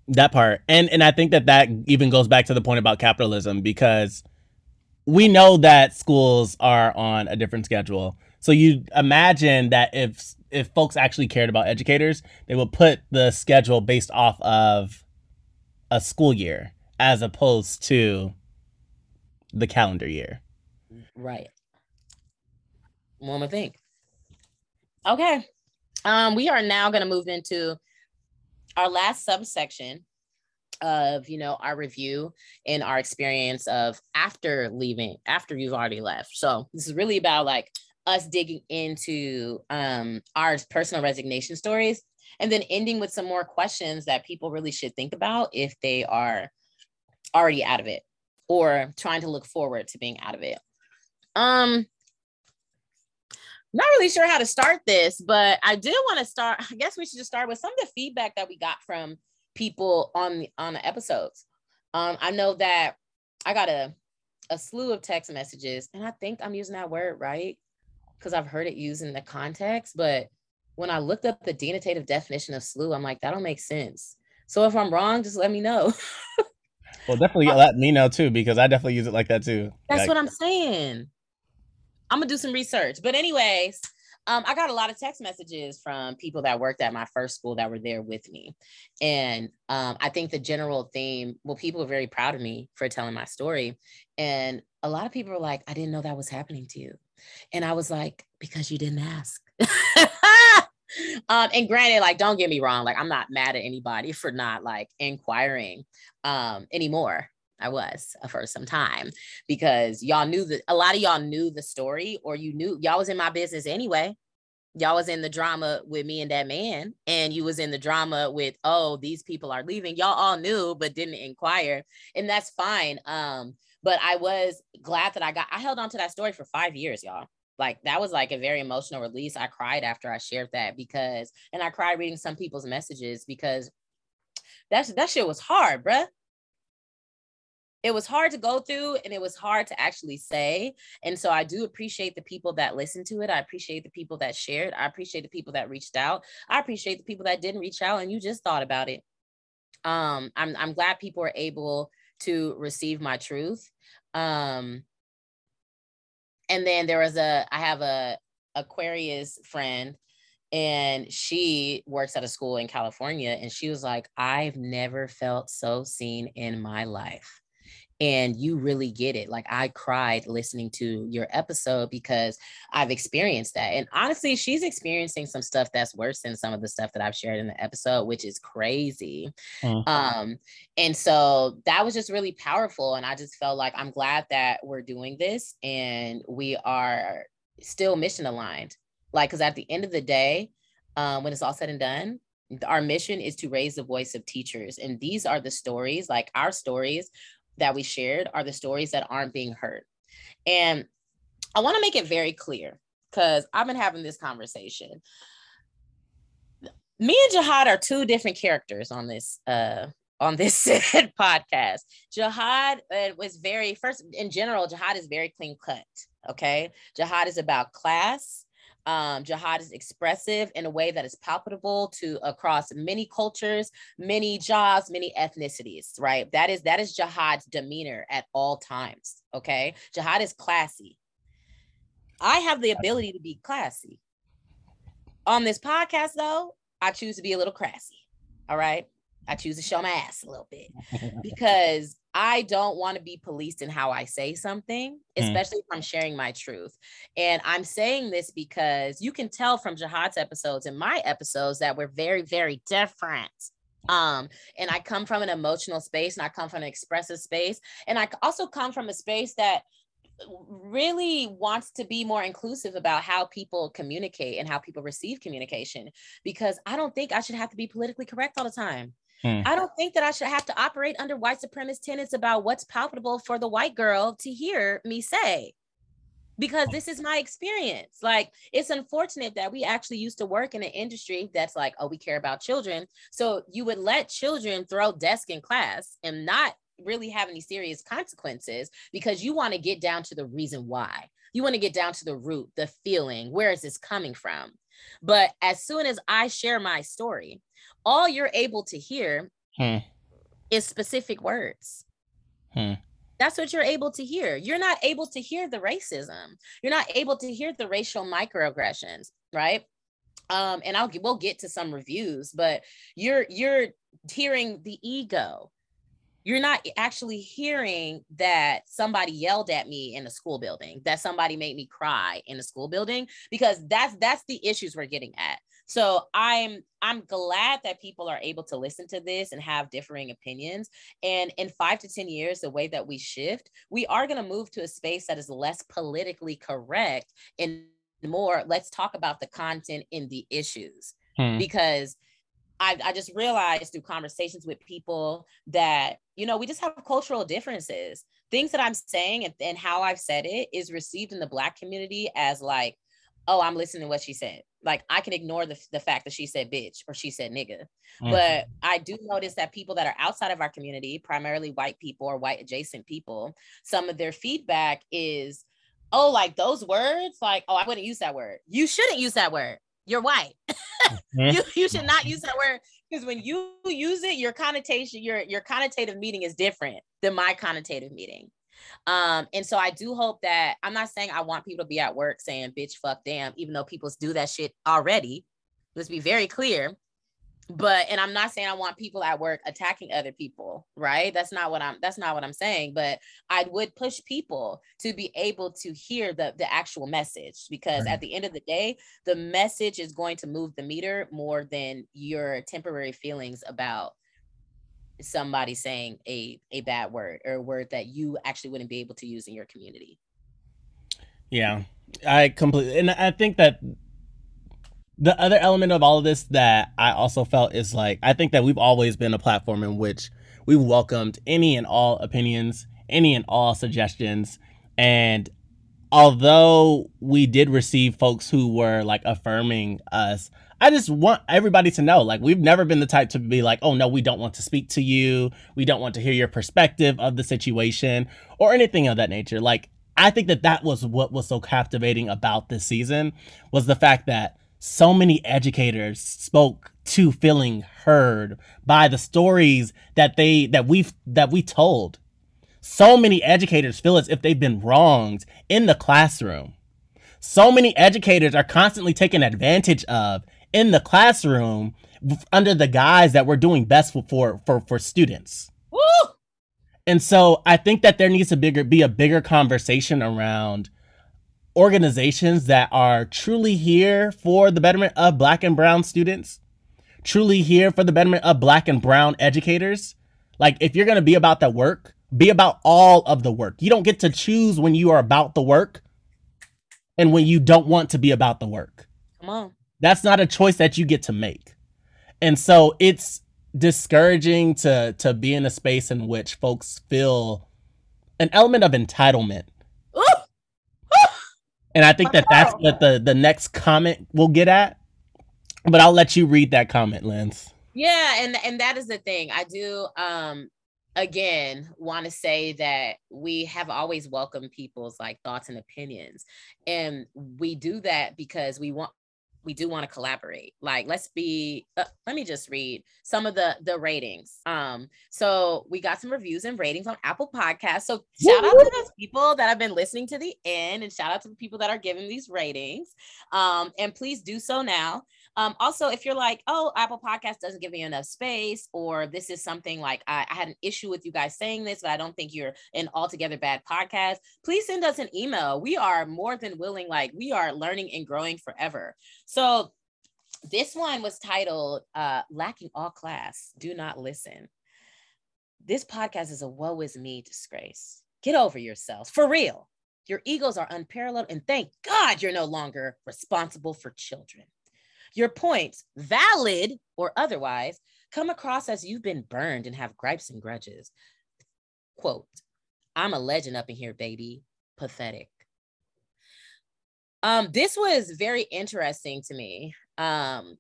That part. And and i think that that even goes back to the point about capitalism because we know that schools are on a different schedule. So you imagine that if if folks actually cared about educators, they would put the schedule based off of a school year as opposed to the calendar year. Right. One more thing. Okay. Um, we are now going to move into our last subsection of you know our review and our experience of after leaving after you've already left so this is really about like us digging into um, our personal resignation stories and then ending with some more questions that people really should think about if they are already out of it or trying to look forward to being out of it. Um, not really sure how to start this, but I do want to start. I guess we should just start with some of the feedback that we got from people on the on the episodes. Um, I know that I got a a slew of text messages, and I think I'm using that word right because I've heard it used in the context. But when I looked up the denotative definition of slew, I'm like, that don't make sense. So if I'm wrong, just let me know. well, definitely let me know too, because I definitely use it like that too. That's like, what I'm saying. I'm gonna do some research. But anyways, um, I got a lot of text messages from people that worked at my first school that were there with me. And um, I think the general theme, well, people are very proud of me for telling my story. And a lot of people were like, I didn't know that was happening to you. And I was like, because you didn't ask. um, and granted, like, don't get me wrong, like, I'm not mad at anybody for not like inquiring um, anymore. I was uh, for some time because y'all knew that a lot of y'all knew the story or you knew y'all was in my business anyway. Y'all was in the drama with me and that man, and you was in the drama with, oh, these people are leaving. Y'all all knew, but didn't inquire. And that's fine. Um, but I was glad that I got I held on to that story for five years, y'all. Like that was like a very emotional release. I cried after I shared that because and I cried reading some people's messages because that's that shit was hard, bruh it was hard to go through and it was hard to actually say. And so I do appreciate the people that listened to it. I appreciate the people that shared. I appreciate the people that reached out. I appreciate the people that didn't reach out and you just thought about it. Um, I'm, I'm glad people are able to receive my truth. Um, and then there was a, I have a Aquarius friend and she works at a school in California and she was like, I've never felt so seen in my life and you really get it. Like I cried listening to your episode because I've experienced that. And honestly, she's experiencing some stuff that's worse than some of the stuff that I've shared in the episode, which is crazy. Mm-hmm. Um, and so that was just really powerful. And I just felt like I'm glad that we're doing this and we are still mission aligned. Like, because at the end of the day, um, when it's all said and done, our mission is to raise the voice of teachers and these are the stories like our stories that we shared are the stories that aren't being heard. And I want to make it very clear because I've been having this conversation. Me and Jihad are two different characters on this uh on this podcast. Jihad uh, was very first in general, Jihad is very clean cut. Okay. Jihad is about class um, jihad is expressive in a way that is palpable to across many cultures, many jobs, many ethnicities, right? That is that is jihad's demeanor at all times. Okay. Jihad is classy. I have the ability to be classy. On this podcast, though, I choose to be a little crassy. All right. I choose to show my ass a little bit because I don't want to be policed in how I say something, hmm. especially mm. if I'm sharing my truth. And I'm saying this because you can tell from Jihad's episodes and my episodes that we're very, very different. Um, and I come from an emotional space and I come from an expressive space. And I also come from a space that really wants to be more inclusive about how people communicate and how people receive communication because I don't think I should have to be politically correct all the time. Hmm. I don't think that I should have to operate under white supremacist tenets about what's palatable for the white girl to hear me say because this is my experience. Like, it's unfortunate that we actually used to work in an industry that's like, oh, we care about children. So you would let children throw desk in class and not really have any serious consequences because you want to get down to the reason why. You want to get down to the root, the feeling, where is this coming from? But as soon as I share my story, all you're able to hear hmm. is specific words. Hmm. That's what you're able to hear. You're not able to hear the racism. You're not able to hear the racial microaggressions, right? Um, and I'll we'll get to some reviews, but you're you're hearing the ego. You're not actually hearing that somebody yelled at me in a school building, that somebody made me cry in a school building, because that's that's the issues we're getting at. So I'm I'm glad that people are able to listen to this and have differing opinions. And in five to 10 years, the way that we shift, we are going to move to a space that is less politically correct and more let's talk about the content in the issues. Hmm. Because I, I just realized through conversations with people that, you know, we just have cultural differences. Things that I'm saying and, and how I've said it is received in the Black community as like, oh, I'm listening to what she said. Like I can ignore the, the fact that she said bitch or she said nigga. Mm-hmm. But I do notice that people that are outside of our community, primarily white people or white adjacent people, some of their feedback is, oh, like those words, like, oh, I wouldn't use that word. You shouldn't use that word you're white. mm-hmm. you, you should not use that word because when you use it, your connotation, your your connotative meaning is different than my connotative meaning. Um, and so I do hope that I'm not saying I want people to be at work saying bitch, fuck, damn, even though people do that shit already. Let's be very clear but and i'm not saying i want people at work attacking other people right that's not what i'm that's not what i'm saying but i would push people to be able to hear the the actual message because right. at the end of the day the message is going to move the meter more than your temporary feelings about somebody saying a a bad word or a word that you actually wouldn't be able to use in your community. Yeah i completely and i think that the other element of all of this that I also felt is like I think that we've always been a platform in which we welcomed any and all opinions, any and all suggestions, and although we did receive folks who were like affirming us, I just want everybody to know like we've never been the type to be like, "Oh no, we don't want to speak to you. We don't want to hear your perspective of the situation or anything of that nature." Like I think that that was what was so captivating about this season was the fact that so many educators spoke to feeling heard by the stories that they that we've that we told so many educators feel as if they've been wronged in the classroom so many educators are constantly taken advantage of in the classroom under the guise that we're doing best for for for, for students Woo! and so i think that there needs to bigger be a bigger conversation around organizations that are truly here for the betterment of black and brown students, truly here for the betterment of black and brown educators. Like, if you're going to be about that work, be about all of the work. You don't get to choose when you are about the work and when you don't want to be about the work. Come on. That's not a choice that you get to make. And so it's discouraging to to be in a space in which folks feel an element of entitlement and I think that that's what the the next comment will get at. But I'll let you read that comment, Lens. Yeah, and and that is the thing. I do um again want to say that we have always welcomed people's like thoughts and opinions and we do that because we want we do want to collaborate. Like let's be uh, let me just read some of the the ratings. Um so we got some reviews and ratings on apple Podcasts. so shout out to those people that have been listening to the end and shout out to the people that are giving these ratings. Um and please do so now um, also, if you're like, oh, Apple Podcast doesn't give me enough space, or this is something like I, I, had an issue with you guys saying this, but I don't think you're an altogether bad podcast, please send us an email. We are more than willing, like, we are learning and growing forever. So, this one was titled uh, Lacking All Class, Do Not Listen. This podcast is a woe is me disgrace. Get over yourselves, for real. Your egos are unparalleled, and thank God you're no longer responsible for children. Your points, valid or otherwise, come across as you've been burned and have gripes and grudges. Quote, I'm a legend up in here, baby. Pathetic. Um, this was very interesting to me um,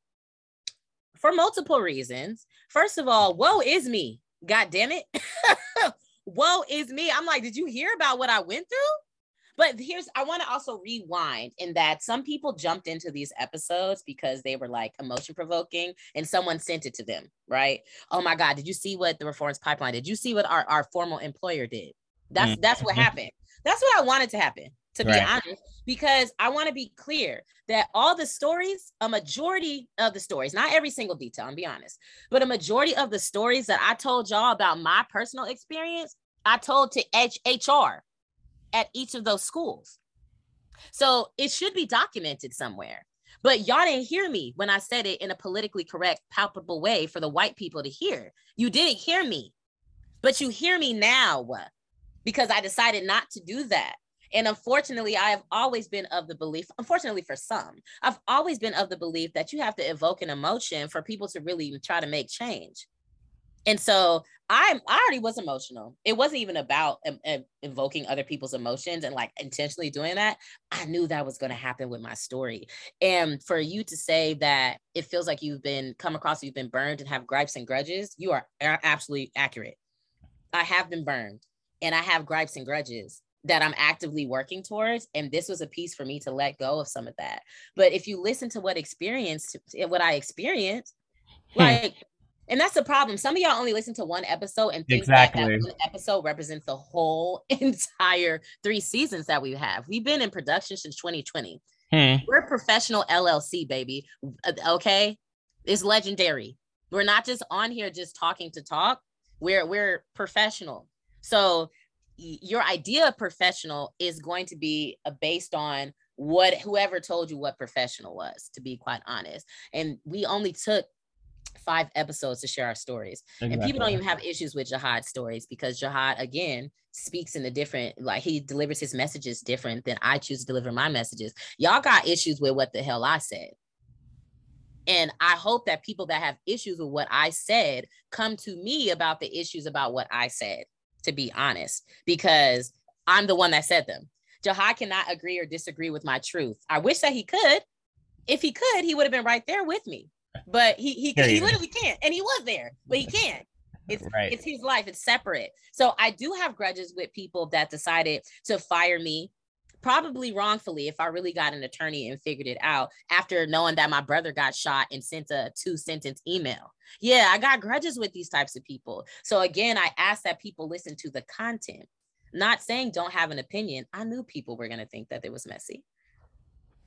for multiple reasons. First of all, woe is me. God damn it. woe is me. I'm like, did you hear about what I went through? But here's, I want to also rewind in that some people jumped into these episodes because they were like emotion provoking and someone sent it to them, right? Oh my God, did you see what the Reformist Pipeline? Did you see what our, our formal employer did? That's mm-hmm. that's what happened. That's what I wanted to happen, to right. be honest, because I want to be clear that all the stories, a majority of the stories, not every single detail, I'm be honest, but a majority of the stories that I told y'all about my personal experience, I told to H- HR at each of those schools. So it should be documented somewhere. But y'all didn't hear me when I said it in a politically correct, palpable way for the white people to hear. You didn't hear me, but you hear me now because I decided not to do that. And unfortunately, I have always been of the belief, unfortunately for some, I've always been of the belief that you have to evoke an emotion for people to really try to make change. And so I, I already was emotional. It wasn't even about um, um, invoking other people's emotions and like intentionally doing that. I knew that was going to happen with my story. And for you to say that it feels like you've been come across, you've been burned and have gripes and grudges, you are absolutely accurate. I have been burned and I have gripes and grudges that I'm actively working towards. And this was a piece for me to let go of some of that. But if you listen to what experienced, what I experienced, hmm. like and that's the problem. Some of y'all only listen to one episode and think exactly. that, that one episode represents the whole entire three seasons that we have. We've been in production since 2020. Hmm. We're professional LLC, baby. Uh, okay, it's legendary. We're not just on here just talking to talk. We're we're professional. So your idea of professional is going to be uh, based on what whoever told you what professional was to be quite honest and we only took five episodes to share our stories. Exactly. And people don't even have issues with Jihad stories because Jihad, again, speaks in a different, like he delivers his messages different than I choose to deliver my messages. Y'all got issues with what the hell I said. And I hope that people that have issues with what I said come to me about the issues about what I said, to be honest, because I'm the one that said them. Jihad cannot agree or disagree with my truth. I wish that he could. If he could, he would have been right there with me but he he, he literally can't, and he was there, but he can't. It's right. it's his life. It's separate. So I do have grudges with people that decided to fire me, probably wrongfully. If I really got an attorney and figured it out after knowing that my brother got shot and sent a two sentence email. Yeah, I got grudges with these types of people. So again, I ask that people listen to the content. Not saying don't have an opinion. I knew people were gonna think that it was messy.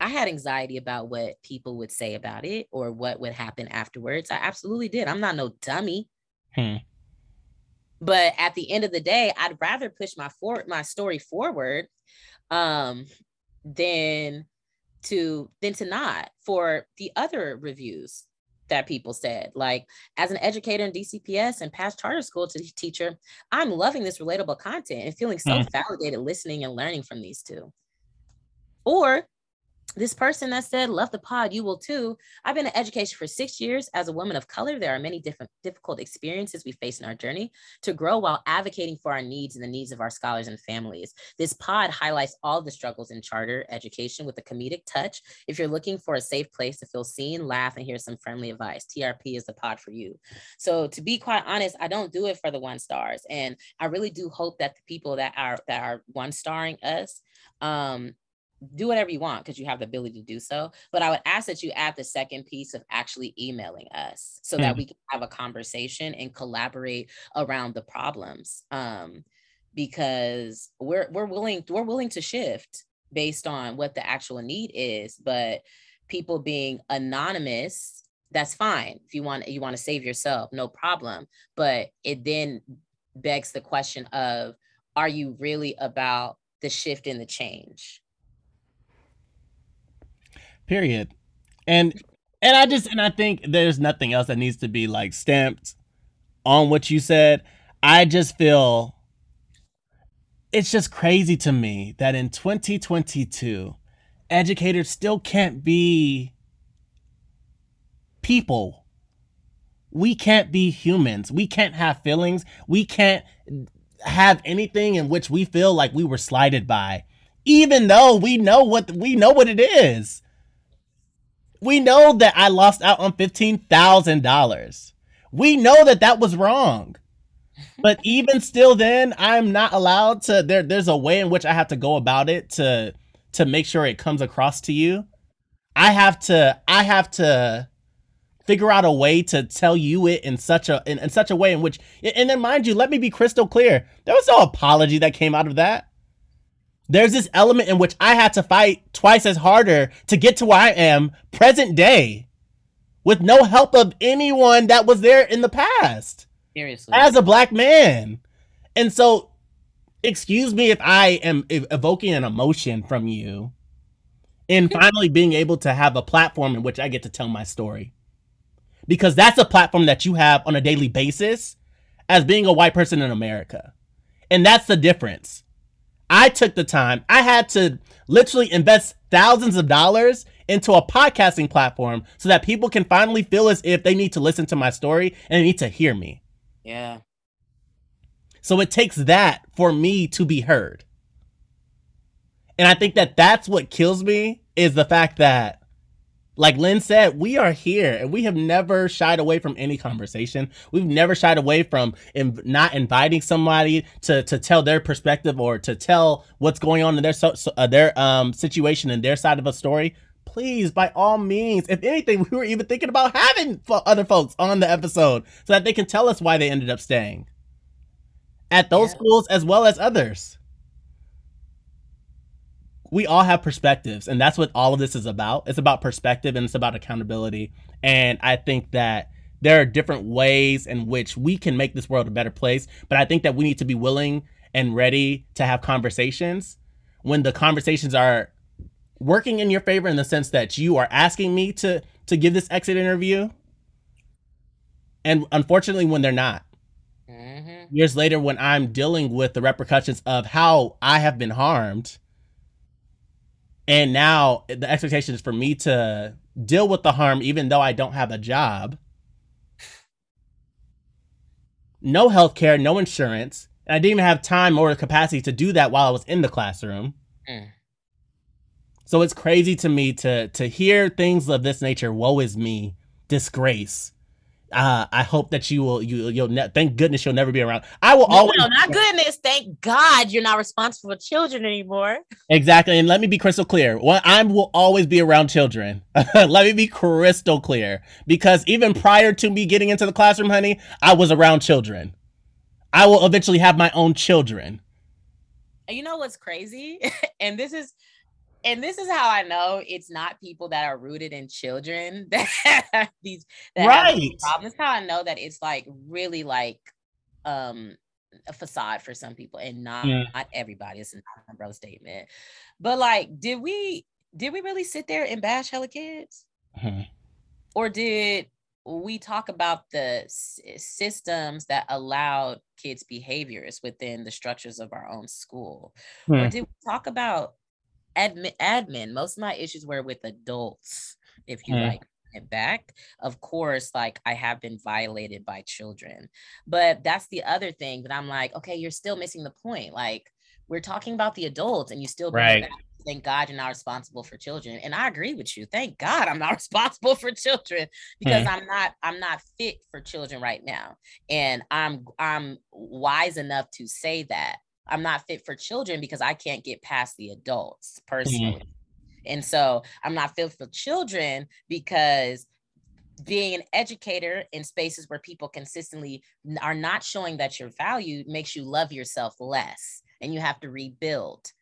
I had anxiety about what people would say about it or what would happen afterwards. I absolutely did. I'm not no dummy. Hmm. But at the end of the day, I'd rather push my for my story forward um than to than to not for the other reviews that people said. Like as an educator in DCPS and past charter school to teacher, I'm loving this relatable content and feeling so mm. validated listening and learning from these two. Or this person that said, Love the pod, you will too. I've been in education for six years. As a woman of color, there are many different difficult experiences we face in our journey to grow while advocating for our needs and the needs of our scholars and families. This pod highlights all the struggles in charter education with a comedic touch. If you're looking for a safe place to feel seen, laugh, and hear some friendly advice, TRP is the pod for you. So to be quite honest, I don't do it for the one stars. And I really do hope that the people that are that are one starring us um do whatever you want because you have the ability to do so. But I would ask that you add the second piece of actually emailing us so mm. that we can have a conversation and collaborate around the problems. Um, because we're we're willing we're willing to shift based on what the actual need is, but people being anonymous that's fine if you want you want to save yourself no problem but it then begs the question of are you really about the shift and the change Period. And and I just and I think there's nothing else that needs to be like stamped on what you said. I just feel it's just crazy to me that in 2022 educators still can't be people. We can't be humans. We can't have feelings. We can't have anything in which we feel like we were slighted by even though we know what we know what it is we know that I lost out on $15,000. We know that that was wrong. But even still then, I'm not allowed to there there's a way in which I have to go about it to to make sure it comes across to you. I have to I have to figure out a way to tell you it in such a in, in such a way in which and then mind you, let me be crystal clear. There was no apology that came out of that there's this element in which I had to fight twice as harder to get to where I am present day with no help of anyone that was there in the past. Seriously. As a black man. And so, excuse me if I am evoking an emotion from you in finally being able to have a platform in which I get to tell my story. Because that's a platform that you have on a daily basis as being a white person in America. And that's the difference. I took the time. I had to literally invest thousands of dollars into a podcasting platform so that people can finally feel as if they need to listen to my story and they need to hear me. Yeah. So it takes that for me to be heard. And I think that that's what kills me is the fact that like Lynn said, we are here and we have never shied away from any conversation. We've never shied away from in, not inviting somebody to, to tell their perspective or to tell what's going on in their so, uh, their um situation and their side of a story. Please, by all means, if anything, we were even thinking about having other folks on the episode so that they can tell us why they ended up staying at those yeah. schools as well as others we all have perspectives and that's what all of this is about. It's about perspective and it's about accountability. And i think that there are different ways in which we can make this world a better place but i think that we need to be willing and ready to have conversations when the conversations are working in your favor in the sense that you are asking me to to give this exit interview and unfortunately when they're not. Mm-hmm. years later when i'm dealing with the repercussions of how i have been harmed and now the expectation is for me to deal with the harm even though I don't have a job. No health care, no insurance. And I didn't even have time or capacity to do that while I was in the classroom. Mm. So it's crazy to me to to hear things of this nature. Woe is me, disgrace uh, I hope that you will you you'll ne- thank goodness you'll never be around. I will no, always no, not goodness. Thank God you're not responsible for children anymore. Exactly, and let me be crystal clear. Well, I will always be around children. let me be crystal clear because even prior to me getting into the classroom, honey, I was around children. I will eventually have my own children. You know what's crazy? and this is and this is how I know it's not people that are rooted in children that these that right. Have problems. How I know that it's like really like um a facade for some people and not yeah. not everybody. It's an umbrella statement. But like, did we did we really sit there and bash hella kids? Mm-hmm. Or did we talk about the s- systems that allowed kids' behaviors within the structures of our own school? Or hmm. did we talk about admin admin most of my issues were with adults if you mm. like it back. Of course like i have been violated by children. But that's the other thing that i'm like okay you're still missing the point. Like we're talking about the adults and you still right. thank god you're not responsible for children. And i agree with you. Thank god i'm not responsible for children because mm. i'm not i'm not fit for children right now. And i'm i'm wise enough to say that I'm not fit for children because I can't get past the adults personally. Mm-hmm. And so I'm not fit for children because being an educator in spaces where people consistently are not showing that you're valued makes you love yourself less and you have to rebuild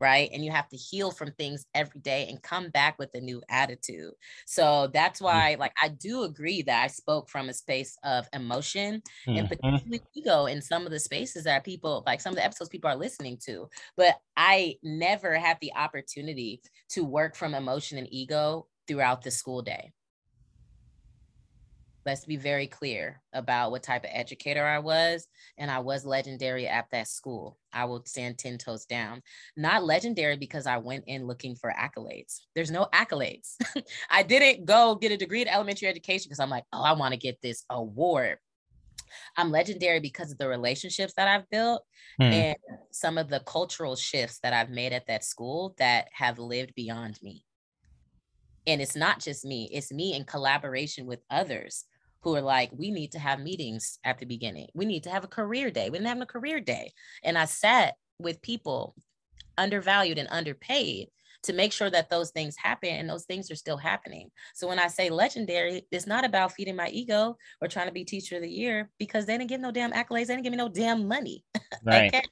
right? And you have to heal from things every day and come back with a new attitude. So that's mm. why, like, I do agree that I spoke from a space of emotion mm-hmm. and particularly ego in some of the spaces that people, like some of the episodes people are listening to. But I never had the opportunity to work from emotion and ego throughout the school day let's be very clear about what type of educator I was. And I was legendary at that school. I will stand 10 toes down. Not legendary because I went in looking for accolades. There's no accolades. I didn't go get a degree in elementary education because I'm like, oh, I want to get this award. I'm legendary because of the relationships that I've built hmm. and some of the cultural shifts that I've made at that school that have lived beyond me. And it's not just me, it's me in collaboration with others who are like, we need to have meetings at the beginning. We need to have a career day. We didn't have a career day. And I sat with people undervalued and underpaid to make sure that those things happen and those things are still happening. So when I say legendary, it's not about feeding my ego or trying to be teacher of the year because they didn't get no damn accolades, they didn't give me no damn money. Right. okay?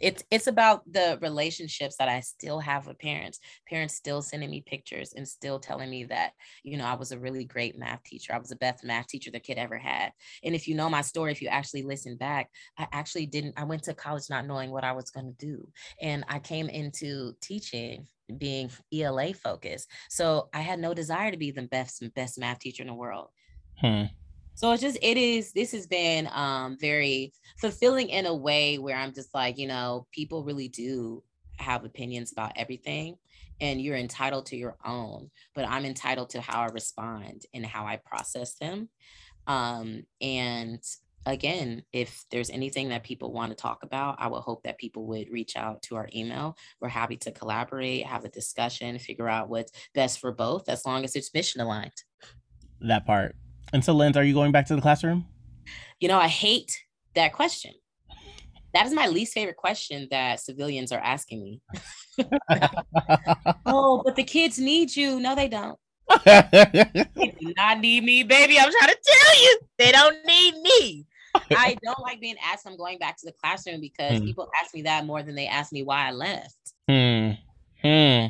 It's it's about the relationships that I still have with parents. Parents still sending me pictures and still telling me that, you know, I was a really great math teacher. I was the best math teacher the kid ever had. And if you know my story, if you actually listen back, I actually didn't, I went to college not knowing what I was going to do. And I came into teaching being ELA focused. So I had no desire to be the best best math teacher in the world. Hmm. So it's just it is this has been um very fulfilling in a way where I'm just like, you know, people really do have opinions about everything and you're entitled to your own, but I'm entitled to how I respond and how I process them. Um and again, if there's anything that people want to talk about, I would hope that people would reach out to our email. We're happy to collaborate, have a discussion, figure out what's best for both, as long as it's mission aligned. That part. And so, Linz, are you going back to the classroom? You know, I hate that question. That is my least favorite question that civilians are asking me. oh, but the kids need you. No, they don't. they do not need me, baby. I'm trying to tell you, they don't need me. I don't like being asked I'm going back to the classroom because hmm. people ask me that more than they ask me why I left. Hmm. Hmm.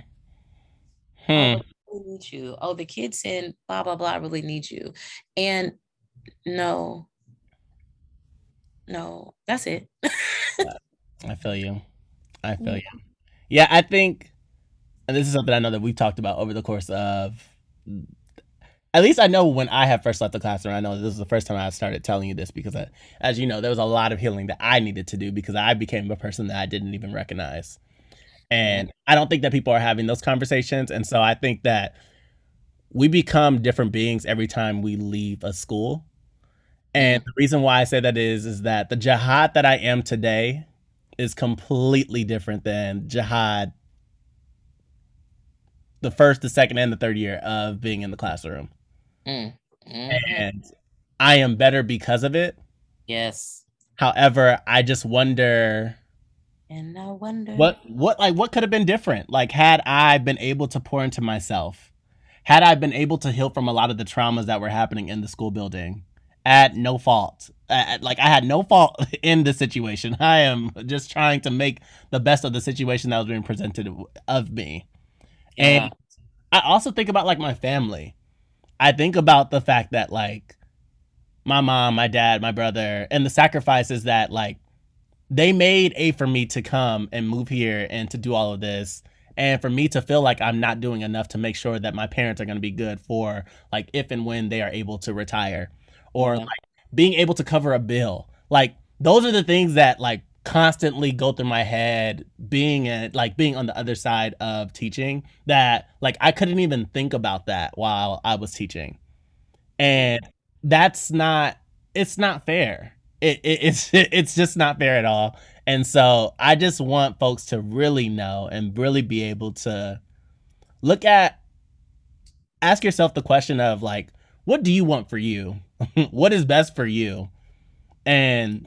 Hmm. Really need you. Oh, the kids in blah blah blah really need you. And no. No, that's it. I feel you. I feel yeah. you. Yeah, I think and this is something I know that we've talked about over the course of at least I know when I had first left the classroom, I know this is the first time I started telling you this because, I, as you know, there was a lot of healing that I needed to do because I became a person that I didn't even recognize. And I don't think that people are having those conversations. And so I think that we become different beings every time we leave a school. And the reason why I say that is, is that the jihad that I am today is completely different than jihad the first, the second, and the third year of being in the classroom. Mm. Mm-hmm. And I am better because of it. Yes. However, I just wonder and I wonder what what like what could have been different? Like had I been able to pour into myself, had I been able to heal from a lot of the traumas that were happening in the school building at no fault. At, like I had no fault in the situation. I am just trying to make the best of the situation that was being presented of me. Yeah. And I also think about like my family. I think about the fact that like my mom, my dad, my brother, and the sacrifices that like they made a for me to come and move here and to do all of this and for me to feel like I'm not doing enough to make sure that my parents are going to be good for like if and when they are able to retire or mm-hmm. like being able to cover a bill. Like those are the things that like constantly go through my head being at like being on the other side of teaching that like I couldn't even think about that while I was teaching. And mm-hmm. that's not it's not fair. It, it it's it's just not fair at all. And so I just want folks to really know and really be able to look at ask yourself the question of like what do you want for you? what is best for you? And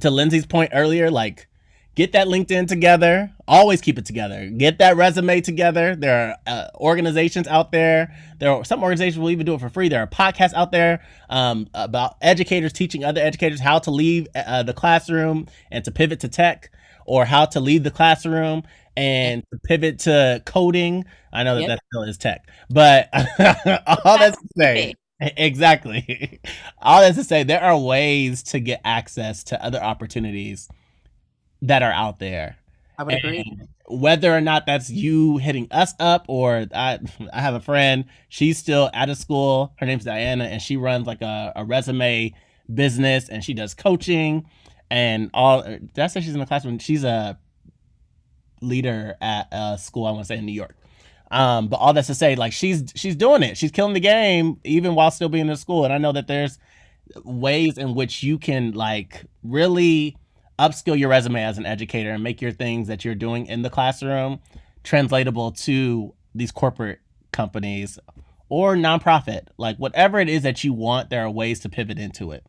to Lindsay's point earlier, like get that LinkedIn together. Always keep it together. Get that resume together. There are uh, organizations out there. There are some organizations will even do it for free. There are podcasts out there um, about educators teaching other educators how to leave uh, the classroom and to pivot to tech, or how to leave the classroom and to pivot to coding. I know that yep. that still is tech, but all that's to say. Exactly. All that to say, there are ways to get access to other opportunities that are out there. I would and agree. Whether or not that's you hitting us up, or I, I have a friend. She's still out of school. Her name's Diana, and she runs like a, a resume business, and she does coaching and all. Did I say she's in the classroom? She's a leader at a school. I want to say in New York. Um, but all that's to say, like she's she's doing it. She's killing the game even while still being in school. And I know that there's ways in which you can like really upskill your resume as an educator and make your things that you're doing in the classroom translatable to these corporate companies or nonprofit. Like whatever it is that you want, there are ways to pivot into it.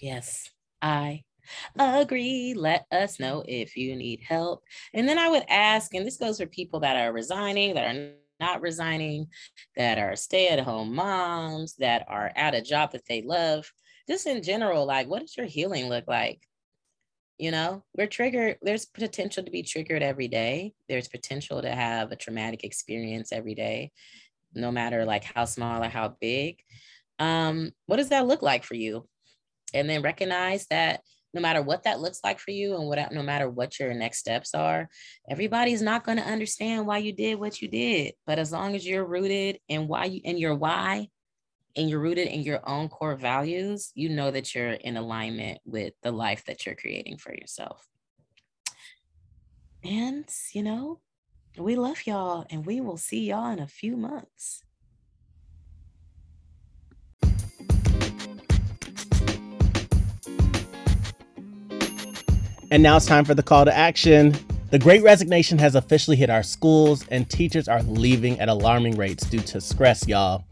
Yes, I agree. Let us know if you need help. And then I would ask, and this goes for people that are resigning, that are not resigning, that are stay at home moms, that are at a job that they love. Just in general, like, what does your healing look like? You know, we're triggered. There's potential to be triggered every day. There's potential to have a traumatic experience every day, no matter like how small or how big. Um, what does that look like for you? And then recognize that no matter what that looks like for you and what no matter what your next steps are everybody's not going to understand why you did what you did but as long as you're rooted in why you and your why and you're rooted in your own core values, you know that you're in alignment with the life that you're creating for yourself. And, you know, we love y'all and we will see y'all in a few months. And now it's time for the call to action. The great resignation has officially hit our schools, and teachers are leaving at alarming rates due to stress, y'all.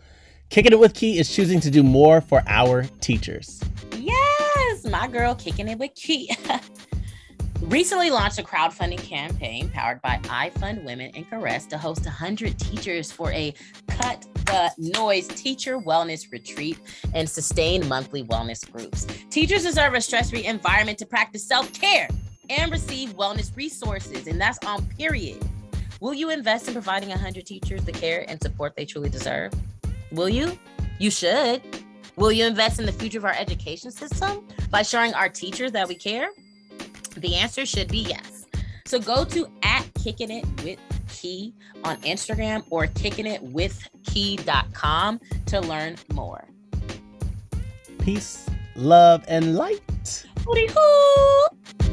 Kickin It With Ki is choosing to do more for our teachers. Yes, my girl, Kickin It With Ki. recently launched a crowdfunding campaign powered by iFundwomen and Caress to host 100 teachers for a cut the noise teacher wellness retreat and sustained monthly wellness groups. Teachers deserve a stress free environment to practice self care and receive wellness resources, and that's on period. Will you invest in providing 100 teachers the care and support they truly deserve? Will you? You should. Will you invest in the future of our education system by showing our teachers that we care? The answer should be yes. So go to at Kickin It With Ki on Instagram or kicking it with key.com to learn more. Peace, love, and light. Hooty hoo!